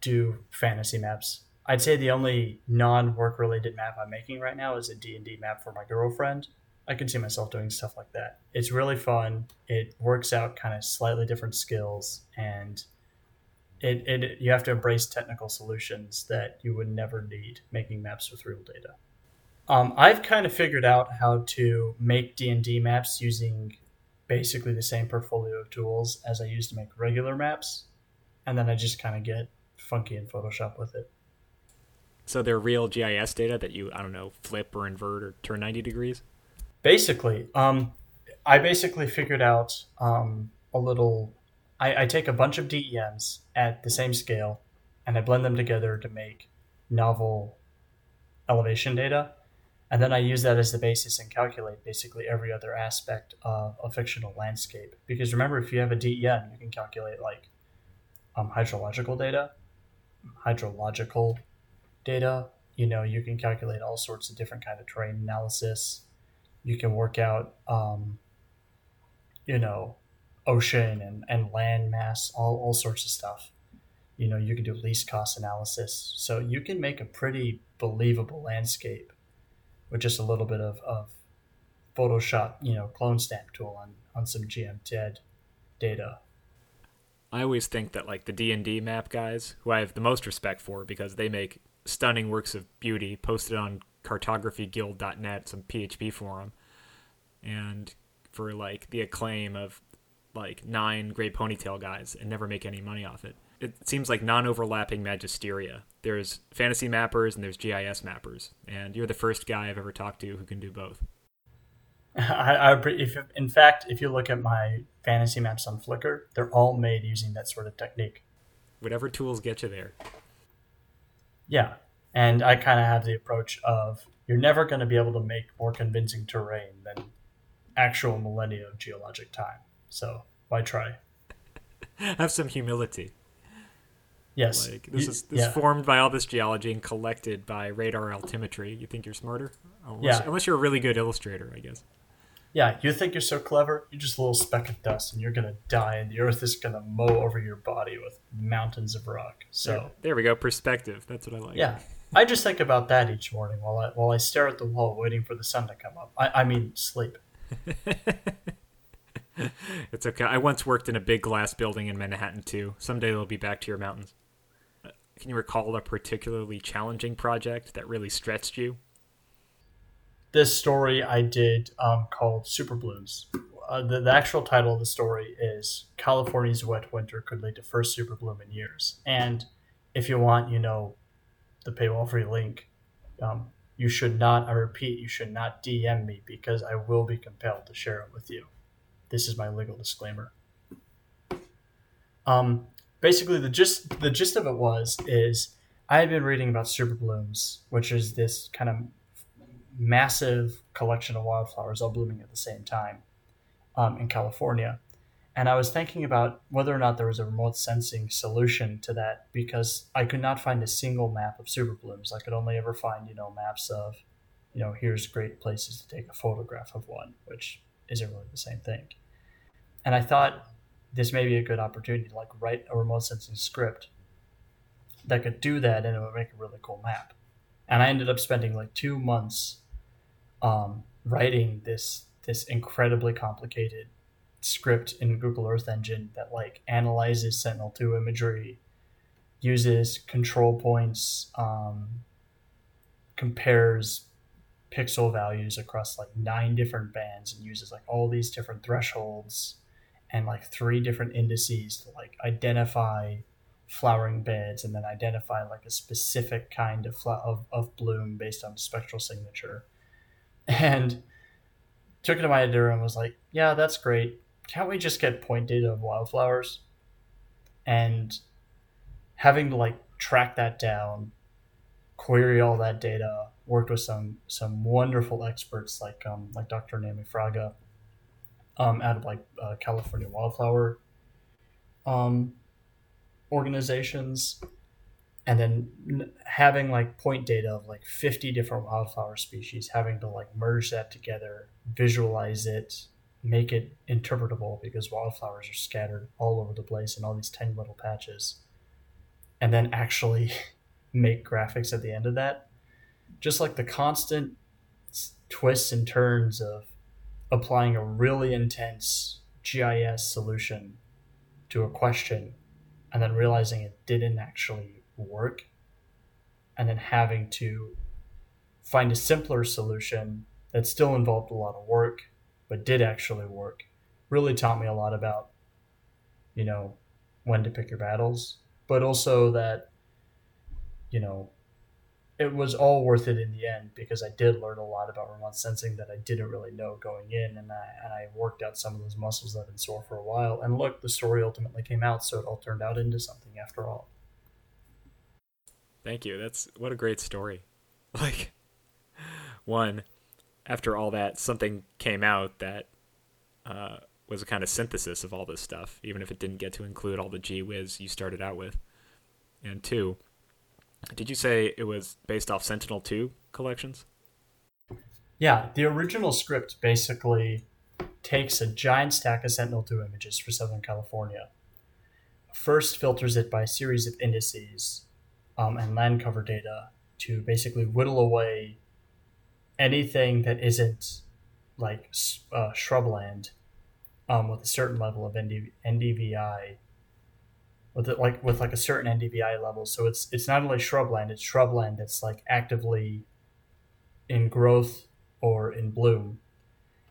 do fantasy maps. I'd say the only non work related map I'm making right now is a D and D map for my girlfriend I could see myself doing stuff like that. It's really fun. It works out kind of slightly different skills, and it, it you have to embrace technical solutions that you would never need making maps with real data. Um, I've kind of figured out how to make D and D maps using basically the same portfolio of tools as I use to make regular maps, and then I just kind of get funky in Photoshop with it. So they're real GIS data that you I don't know flip or invert or turn ninety degrees basically, um, I basically figured out um, a little I, I take a bunch of DEMs at the same scale and I blend them together to make novel elevation data. And then I use that as the basis and calculate basically every other aspect of a fictional landscape. Because remember, if you have a DEM, you can calculate like um, hydrological data, hydrological data. You know, you can calculate all sorts of different kind of terrain analysis. You can work out, um, you know, ocean and, and land mass, all, all sorts of stuff. You know, you can do least cost analysis. So you can make a pretty believable landscape with just a little bit of, of Photoshop, you know, clone stamp tool on, on some GMTED data. I always think that like the D&D map guys, who I have the most respect for because they make stunning works of beauty posted on cartographyguild.net, some PHP forum, and for like the acclaim of like nine gray ponytail guys and never make any money off it. It seems like non-overlapping magisteria. There's fantasy mappers and there's GIS mappers, and you're the first guy I've ever talked to who can do both. I, I if, in fact, if you look at my fantasy maps on Flickr, they're all made using that sort of technique. Whatever tools get you there. Yeah, and I kind of have the approach of you're never going to be able to make more convincing terrain than actual millennia of geologic time. So why try? have some humility. Yes. Like this is this yeah. formed by all this geology and collected by radar altimetry. You think you're smarter? Unless, yeah. Unless you're a really good illustrator, I guess. Yeah, you think you're so clever, you're just a little speck of dust and you're gonna die and the earth is gonna mow over your body with mountains of rock. So there, there we go, perspective. That's what I like. Yeah. I just think about that each morning while I while I stare at the wall waiting for the sun to come up. I, I mean sleep. it's okay. I once worked in a big glass building in Manhattan too. Someday they'll be back to your mountains. Can you recall a particularly challenging project that really stretched you? This story I did um, called Super Blooms. Uh, the, the actual title of the story is California's Wet Winter Could Lead to First Super Bloom in Years. And if you want, you know, the paywall free link, um, you should not, I repeat, you should not DM me because I will be compelled to share it with you. This is my legal disclaimer. Um, basically the gist the gist of it was is I had been reading about super blooms, which is this kind of massive collection of wildflowers all blooming at the same time um, in California. And I was thinking about whether or not there was a remote sensing solution to that because I could not find a single map of super blooms. I could only ever find, you know, maps of, you know, here's great places to take a photograph of one, which isn't really the same thing. And I thought this may be a good opportunity to like write a remote sensing script that could do that and it would make a really cool map. And I ended up spending like two months um, writing this this incredibly complicated script in Google Earth Engine that like analyzes Sentinel two imagery, uses control points, um, compares pixel values across like nine different bands, and uses like all these different thresholds and like three different indices to like identify flowering beds and then identify like a specific kind of, of, of bloom based on spectral signature. And took it to my editor and was like yeah that's great. Can't we just get point data of wildflowers? And having to like track that down query all that data worked with some some wonderful experts like um like dr naomi fraga um, out of like uh, California wildflower um, organizations, and then having like point data of like 50 different wildflower species, having to like merge that together, visualize it, make it interpretable because wildflowers are scattered all over the place in all these tiny little patches, and then actually make graphics at the end of that. Just like the constant twists and turns of applying a really intense GIS solution to a question and then realizing it didn't actually work and then having to find a simpler solution that still involved a lot of work but did actually work really taught me a lot about you know when to pick your battles but also that you know it was all worth it in the end because I did learn a lot about remote sensing that I didn't really know going in, and I and I worked out some of those muscles that had been sore for a while. And look, the story ultimately came out, so it all turned out into something after all. Thank you. That's what a great story. Like, one, after all that, something came out that uh, was a kind of synthesis of all this stuff, even if it didn't get to include all the gee whiz you started out with. And two, did you say it was based off Sentinel 2 collections? Yeah, the original script basically takes a giant stack of Sentinel 2 images for Southern California, first filters it by a series of indices um, and land cover data to basically whittle away anything that isn't like uh, shrubland um, with a certain level of ND- NDVI with it like with like a certain NDVI level. So it's it's not only shrubland, it's shrubland that's like actively in growth or in bloom.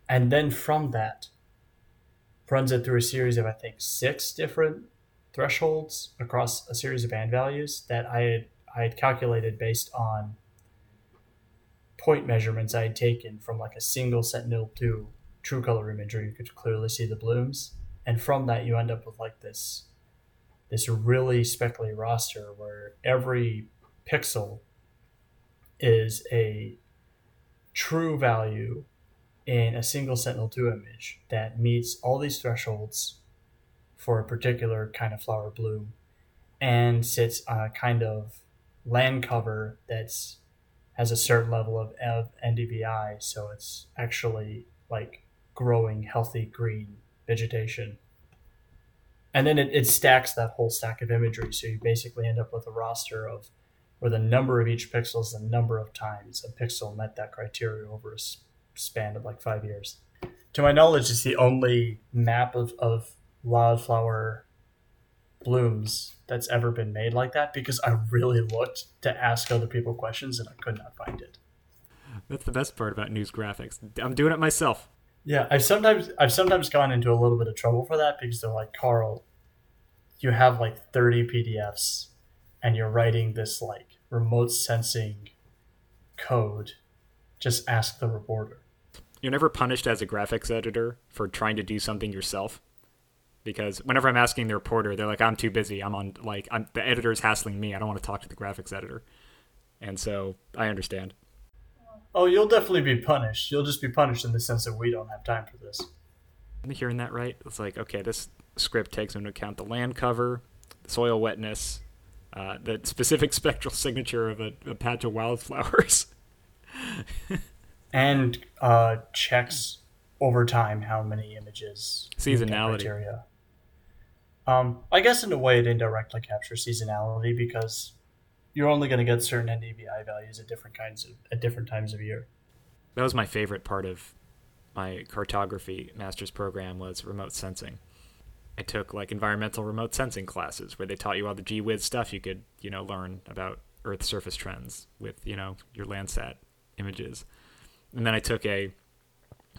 And then from that runs it through a series of I think six different thresholds across a series of band values that I had I had calculated based on point measurements I had taken from like a single Sentinel 2 true color image where you could clearly see the blooms. And from that you end up with like this this really speckly raster where every pixel is a true value in a single Sentinel-2 image that meets all these thresholds for a particular kind of flower bloom and sits on a kind of land cover that's has a certain level of, of NDVI, so it's actually like growing healthy green vegetation and then it, it stacks that whole stack of imagery. So you basically end up with a raster of where the number of each pixel is the number of times a pixel met that criteria over a span of like five years. To my knowledge it's the only map of, of wildflower blooms that's ever been made like that because i really looked to ask other people questions and i could not find it. That's the best part about news graphics. I'm doing it myself yeah, I've sometimes I've sometimes gone into a little bit of trouble for that because they're like, Carl, you have like 30 PDFs and you're writing this like remote sensing code. Just ask the reporter. You're never punished as a graphics editor for trying to do something yourself. Because whenever I'm asking the reporter, they're like, I'm too busy. I'm on like I'm the editor's hassling me. I don't want to talk to the graphics editor. And so I understand. Oh, you'll definitely be punished. You'll just be punished in the sense that we don't have time for this. Am hearing that right? It's like, okay, this script takes into account the land cover, the soil wetness, uh, the specific spectral signature of a, a patch of wildflowers. and uh, checks over time how many images. Seasonality. Um, I guess in a way it indirectly captures seasonality because you're only going to get certain NDVI values at different kinds of at different times of year. That was my favorite part of my cartography master's program was remote sensing. I took like environmental remote sensing classes where they taught you all the gee stuff you could, you know, learn about Earth surface trends with, you know, your Landsat images. And then I took a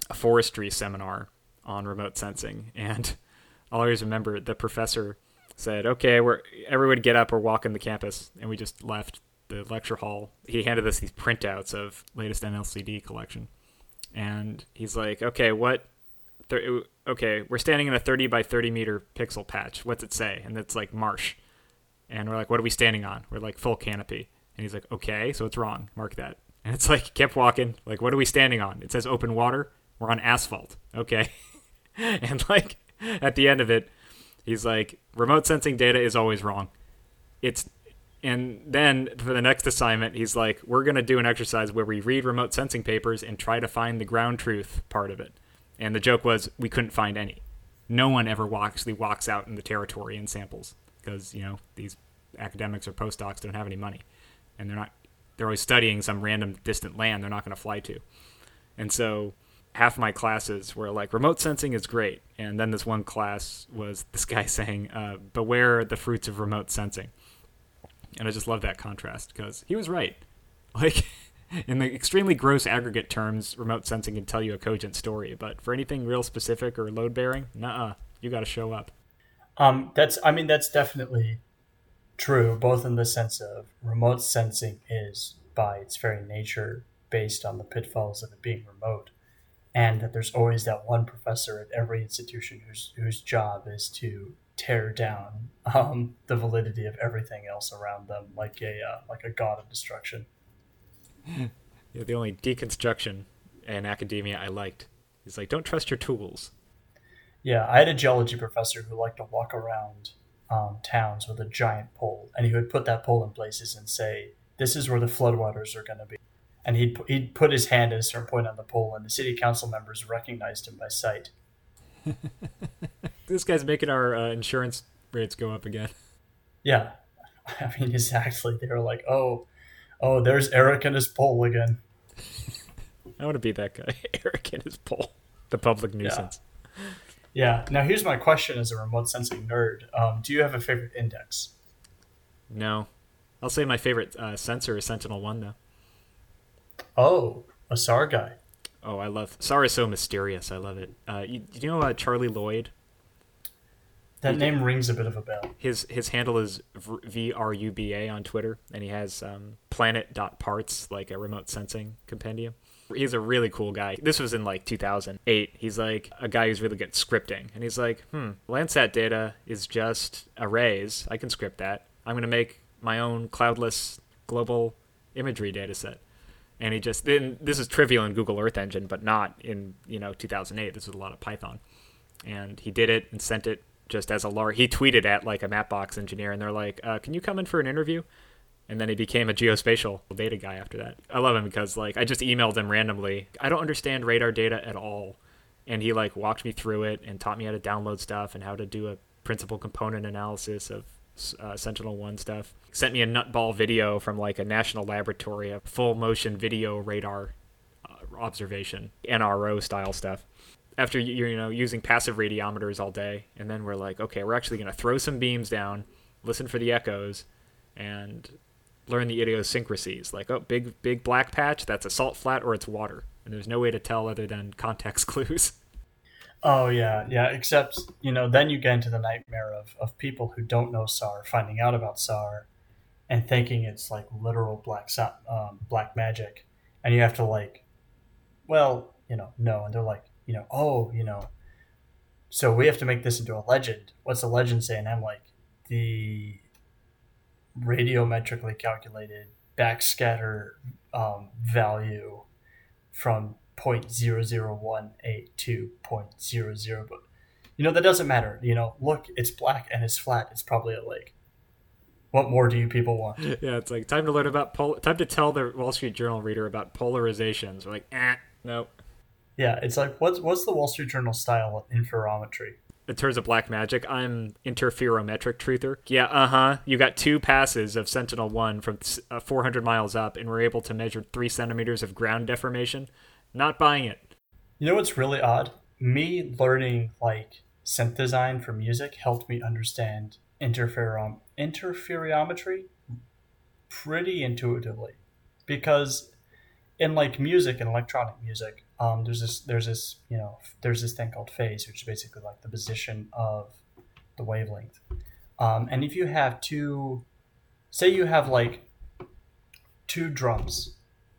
a forestry seminar on remote sensing and I'll always remember the professor said, "Okay, we're everyone get up. We're walking the campus," and we just left the lecture hall. He handed us these printouts of latest NLCD collection, and he's like, "Okay, what? Okay, we're standing in a 30 by 30 meter pixel patch. What's it say?" And it's like marsh, and we're like, "What are we standing on?" We're like full canopy, and he's like, "Okay, so it's wrong. Mark that." And it's like kept walking. Like, what are we standing on? It says open water. We're on asphalt. Okay, and like at the end of it He's like, remote sensing data is always wrong. It's and then for the next assignment, he's like, we're to do an exercise where we read remote sensing papers and try to find the ground truth part of it. And the joke was we couldn't find any. No one ever actually walks out in the territory and samples because, you know, these academics or postdocs don't have any money. And they're not, they're always studying some random distant land they're not going to fly to. And so half my classes were like remote sensing is great. And then this one class was this guy saying uh, beware the fruits of remote sensing. And i just love that contrast because he was right. Like in the extremely gross aggregate terms remote sensing can tell you a cogent story but for anything real specific or load bearing nah you got to show up. Um, that's i mean that's definitely true both in the sense of remote sensing is by its very nature based on the pitfalls of it being remote and that there's always that one professor at every institution whose whose job is to tear down um, the validity of everything else around them, like a uh, like a god of destruction. Yeah, the only deconstruction in academia I liked is like don't trust your tools. Yeah, I had a geology professor who liked to walk around um, towns with a giant pole, and he would put that pole in places and say, "This is where the floodwaters are going to be." And he'd he'd put his hand at a certain point on the pole, and the city council members recognized him by sight. this guy's making our uh, insurance rates go up again. Yeah, I mean exactly. They were like, "Oh, oh, there's Eric and his pole again." I want to be that guy, Eric and his pole, the public nuisance. Yeah. yeah. Now here's my question: as a remote sensing nerd, um, do you have a favorite index? No, I'll say my favorite uh, sensor is Sentinel One though. Oh, a SAR guy. Oh, I love SAR is so mysterious. I love it. Uh, you, you know uh, Charlie Loyd? That name rings a bit of a bell. His his handle is V R U B A on Twitter, and he has um, planet.parts, like a remote sensing compendium. He's a really cool guy. This was in like 2008. He's like a guy who's really good at scripting. And he's like, hmm, Landsat data is just arrays. I can script that. I'm going to make my own cloudless global imagery data set and he just then this is trivial in Google Earth Engine, but not in you know 2008. This was a lot of Python, and he did it and sent it just as a lark. He tweeted at like a Mapbox engineer, and they're like, uh, "Can you come in for an interview?" And then he became a geospatial data guy after that. I love him because like I just emailed him randomly. I don't understand radar data at all, and he like walked me through it and taught me how to download stuff and how to do a principal component analysis of uh, Sentinel One stuff. Sent me a nutball video from like a national laboratory, a full motion video radar uh, observation, NRO style stuff. After you you know using passive radiometers all day, and then we're like, okay, we're actually going to throw some beams down, listen for the echoes, and learn the idiosyncrasies. Like, oh, big big black patch, that's a salt flat or it's water, and there's no way to tell other than context clues. Oh yeah, yeah. Except you know, then you get into the nightmare of of people who don't know SAR finding out about SAR, and thinking it's like literal black um, black magic, and you have to like, well, you know, no, and they're like, you know, oh, you know, so we have to make this into a legend. What's the legend say? And I'm like, the radiometrically calculated backscatter um, value from 0.00182.00 but you know that doesn't matter you know look it's black and it's flat it's probably a lake what more do you people want yeah it's like time to learn about pol- time to tell the wall street journal reader about polarizations we're like eh nope yeah it's like what's what's the wall street journal style of interferometry in terms of black magic, I'm interferometric truther. Yeah, uh huh. You got two passes of Sentinel 1 from uh, 400 miles up, and we're able to measure three centimeters of ground deformation. Not buying it. You know what's really odd? Me learning like synth design for music helped me understand interferom- interferometry pretty intuitively because in like music and electronic music um, there's this there's this you know there's this thing called phase which is basically like the position of the wavelength um, and if you have two say you have like two drums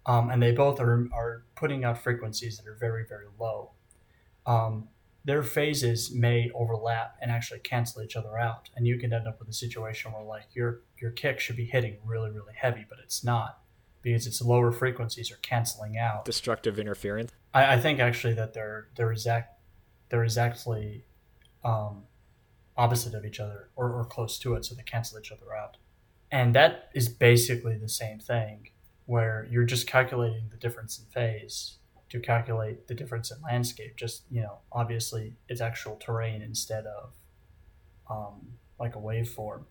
um, and they both are, are putting out frequencies that are very very low. Um, their phases may overlap and actually cancel each other out. And you can end up with a situation where like your your kick should be hitting really really heavy but it's not because its lower frequencies are canceling out. Destructive interference? I, I think actually that they're they're exact they're exactly um, opposite of each other or, or close to it so they cancel each other out. And that is basically the same thing where you're just calculating the difference in phase to calculate the difference in landscape. Just you know, obviously it's actual terrain instead of um, like a waveform.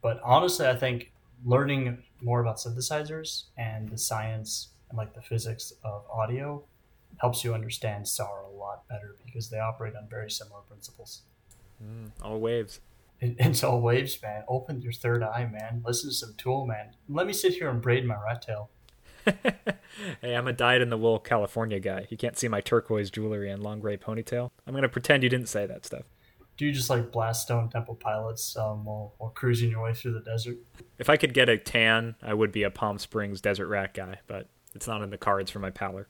But honestly, I think learning more about synthesizers and the science and like the physics of audio helps you understand SAR a lot better because they operate on very similar principles. Mm, all waves. It, it's all waves, man. Open your third eye, man. Listen to some Tool, man. Let me sit here and braid my rat tail. hey, I'm a dyed in the wool California guy. You can't see my turquoise jewelry and long gray ponytail. I'm gonna pretend you didn't say that stuff. Do you just like blast Stone Temple Pilots um, while, while cruising your way through the desert? If I could get a tan, I would be a Palm Springs desert rat guy, but it's not in the cards for my pallor.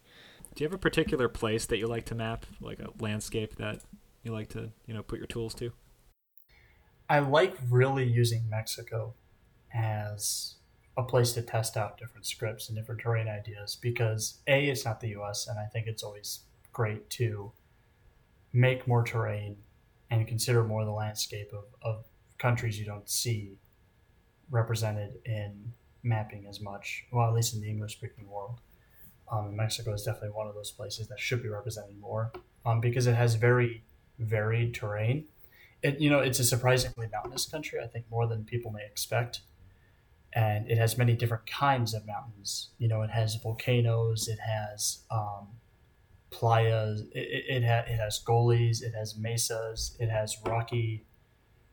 Do you have a particular place that you like to map, like a landscape that you like to, you know, put your tools to? I like really using Mexico as a place to test out different scripts and different terrain ideas because a it's not the U.S. and I think it's always great to make more terrain and consider more the landscape of, of countries you don't see represented in mapping as much. Well, at least in the English speaking world. Um, Mexico is definitely one of those places that should be represented more um, because it has very varied terrain. It you know it's a surprisingly mountainous country. I think more than people may expect and it has many different kinds of mountains. You know, it has volcanoes, it has um, playas, it, it, it, ha- it has gullies, it has mesas, it has rocky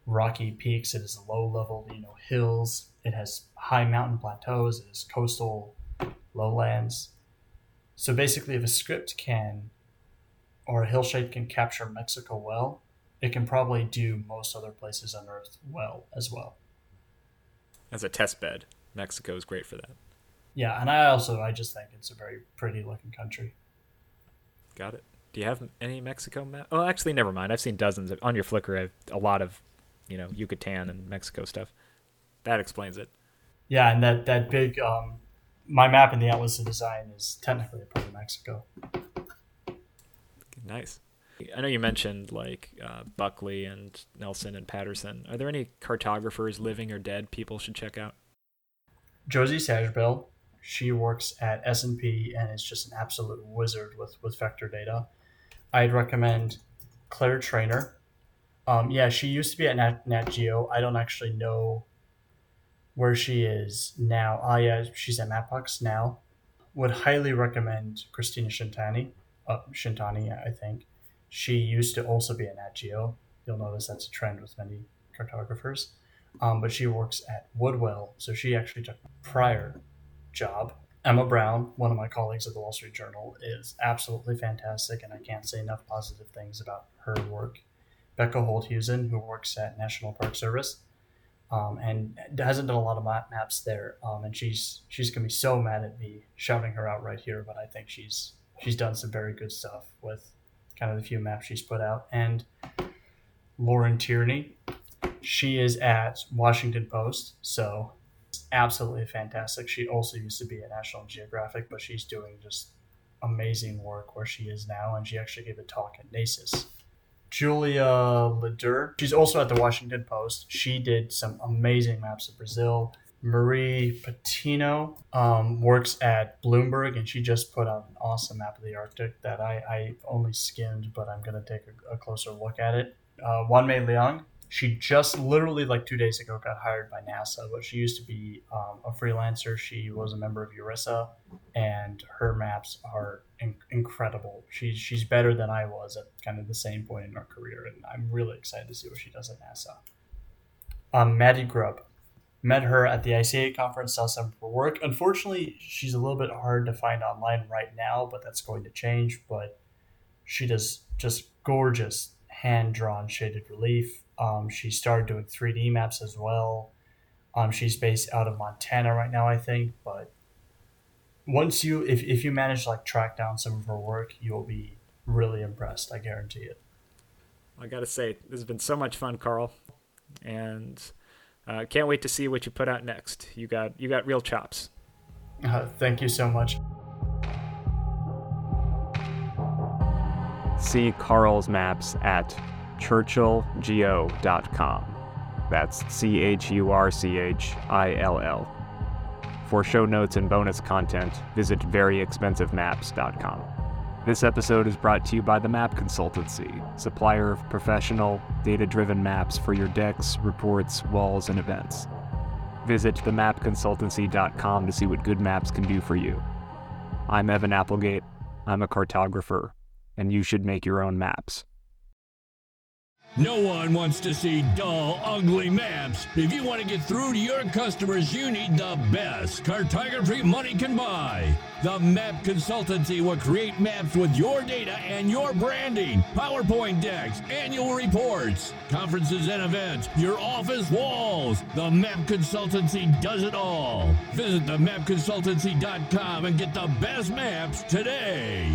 rocky peaks, it has low level, you know, hills, it has high mountain plateaus, it has coastal lowlands. So basically, if a script can or a hill shape can capture Mexico well, it can probably do most other places on Earth well as well as a test bed. Mexico is great for that. Yeah, and I also I just think it's a very pretty looking country. Got it. Do you have any Mexico map? Oh, actually, never mind. I've seen dozens of, on your Flickr. I have a lot of, you know, Yucatan and Mexico stuff. That explains it. Yeah, and that that big um, my map in the Atlas of Design is technically a part of Mexico. Nice. I know you mentioned like uh, Buckley and Nelson and Patterson. Are there any cartographers, living or dead, people should check out? Josie Sajbel. She works at S&P and is just an absolute wizard with, with vector data. I'd recommend Clare Trainor. Um, yeah, she used to be at Nat, Nat Geo. I don't actually know where she is now. Ah, yeah, she's at Mapbox now. Would highly recommend Christina Shintani. Uh, Shintani, I think. She used to also be at Geo. You'll notice that's a trend with many cartographers. Um, but she works at Woodwell, so she actually took prior job. Emma Brown, one of my colleagues at the Wall Street Journal, is absolutely fantastic, and I can't say enough positive things about her work. Becca Holdhusen, who works at National Park Service, um, and hasn't done a lot of maps there, um, and she's she's gonna be so mad at me shouting her out right here, but I think she's she's done some very good stuff with kind of the few maps she's put out. And Lauren Tierney, she is at Washington Post, so absolutely fantastic. She also used to be at National Geographic, but she's doing just amazing work where she is now, and she actually gave a talk at NACIS. Julia Ledur, she's also at the Washington Post. She did some amazing maps of Brazil. Marie Patino um, works at Bloomberg, and she just put out an awesome map of the Arctic that I, I only skimmed, but I'm going to take a, a, closer look at it. Uh, Wanmei Liang, she just literally like two days ago got hired by NASA, but she used to be um, a freelancer. She was a member of Esri, and her maps are in- incredible. She's she's better than I was at kind of the same point in her career, and I'm really excited to see what she does at NASA. Um, Maddy Grubb, met her at the ICA conference, some of her work. Unfortunately, she's a little bit hard to find online right now, but that's going to change. But she does just gorgeous hand drawn shaded relief. Um, she started doing 3D maps as well. Um, she's based out of Montana right now, I think. But once you, if, if you manage to like track down some of her work, you'll be really impressed. I guarantee it. I gotta say, this has been so much fun, Carl. And uh, can't wait to see what you put out next. You got you got real chops. Uh, thank you so much. See Carl's maps at churchillgeo.com. That's C H U R C H I L L. For show notes and bonus content, visit veryexpensivemaps.com. This episode is brought to you by the Map Consultancy, supplier of professional, data driven maps for your decks, reports, walls, and events. Visit themapconsultancy.com to see what good maps can do for you. I'm Evan Applegate, I'm a cartographer, and you should make your own maps. No one wants to see dull, ugly maps. If you want to get through to your customers, you need the best cartography money can buy. The Map Consultancy will create maps with your data and your branding, PowerPoint decks, annual reports, conferences and events, your office walls. The Map Consultancy does it all. Visit themapconsultancy.com and get the best maps today.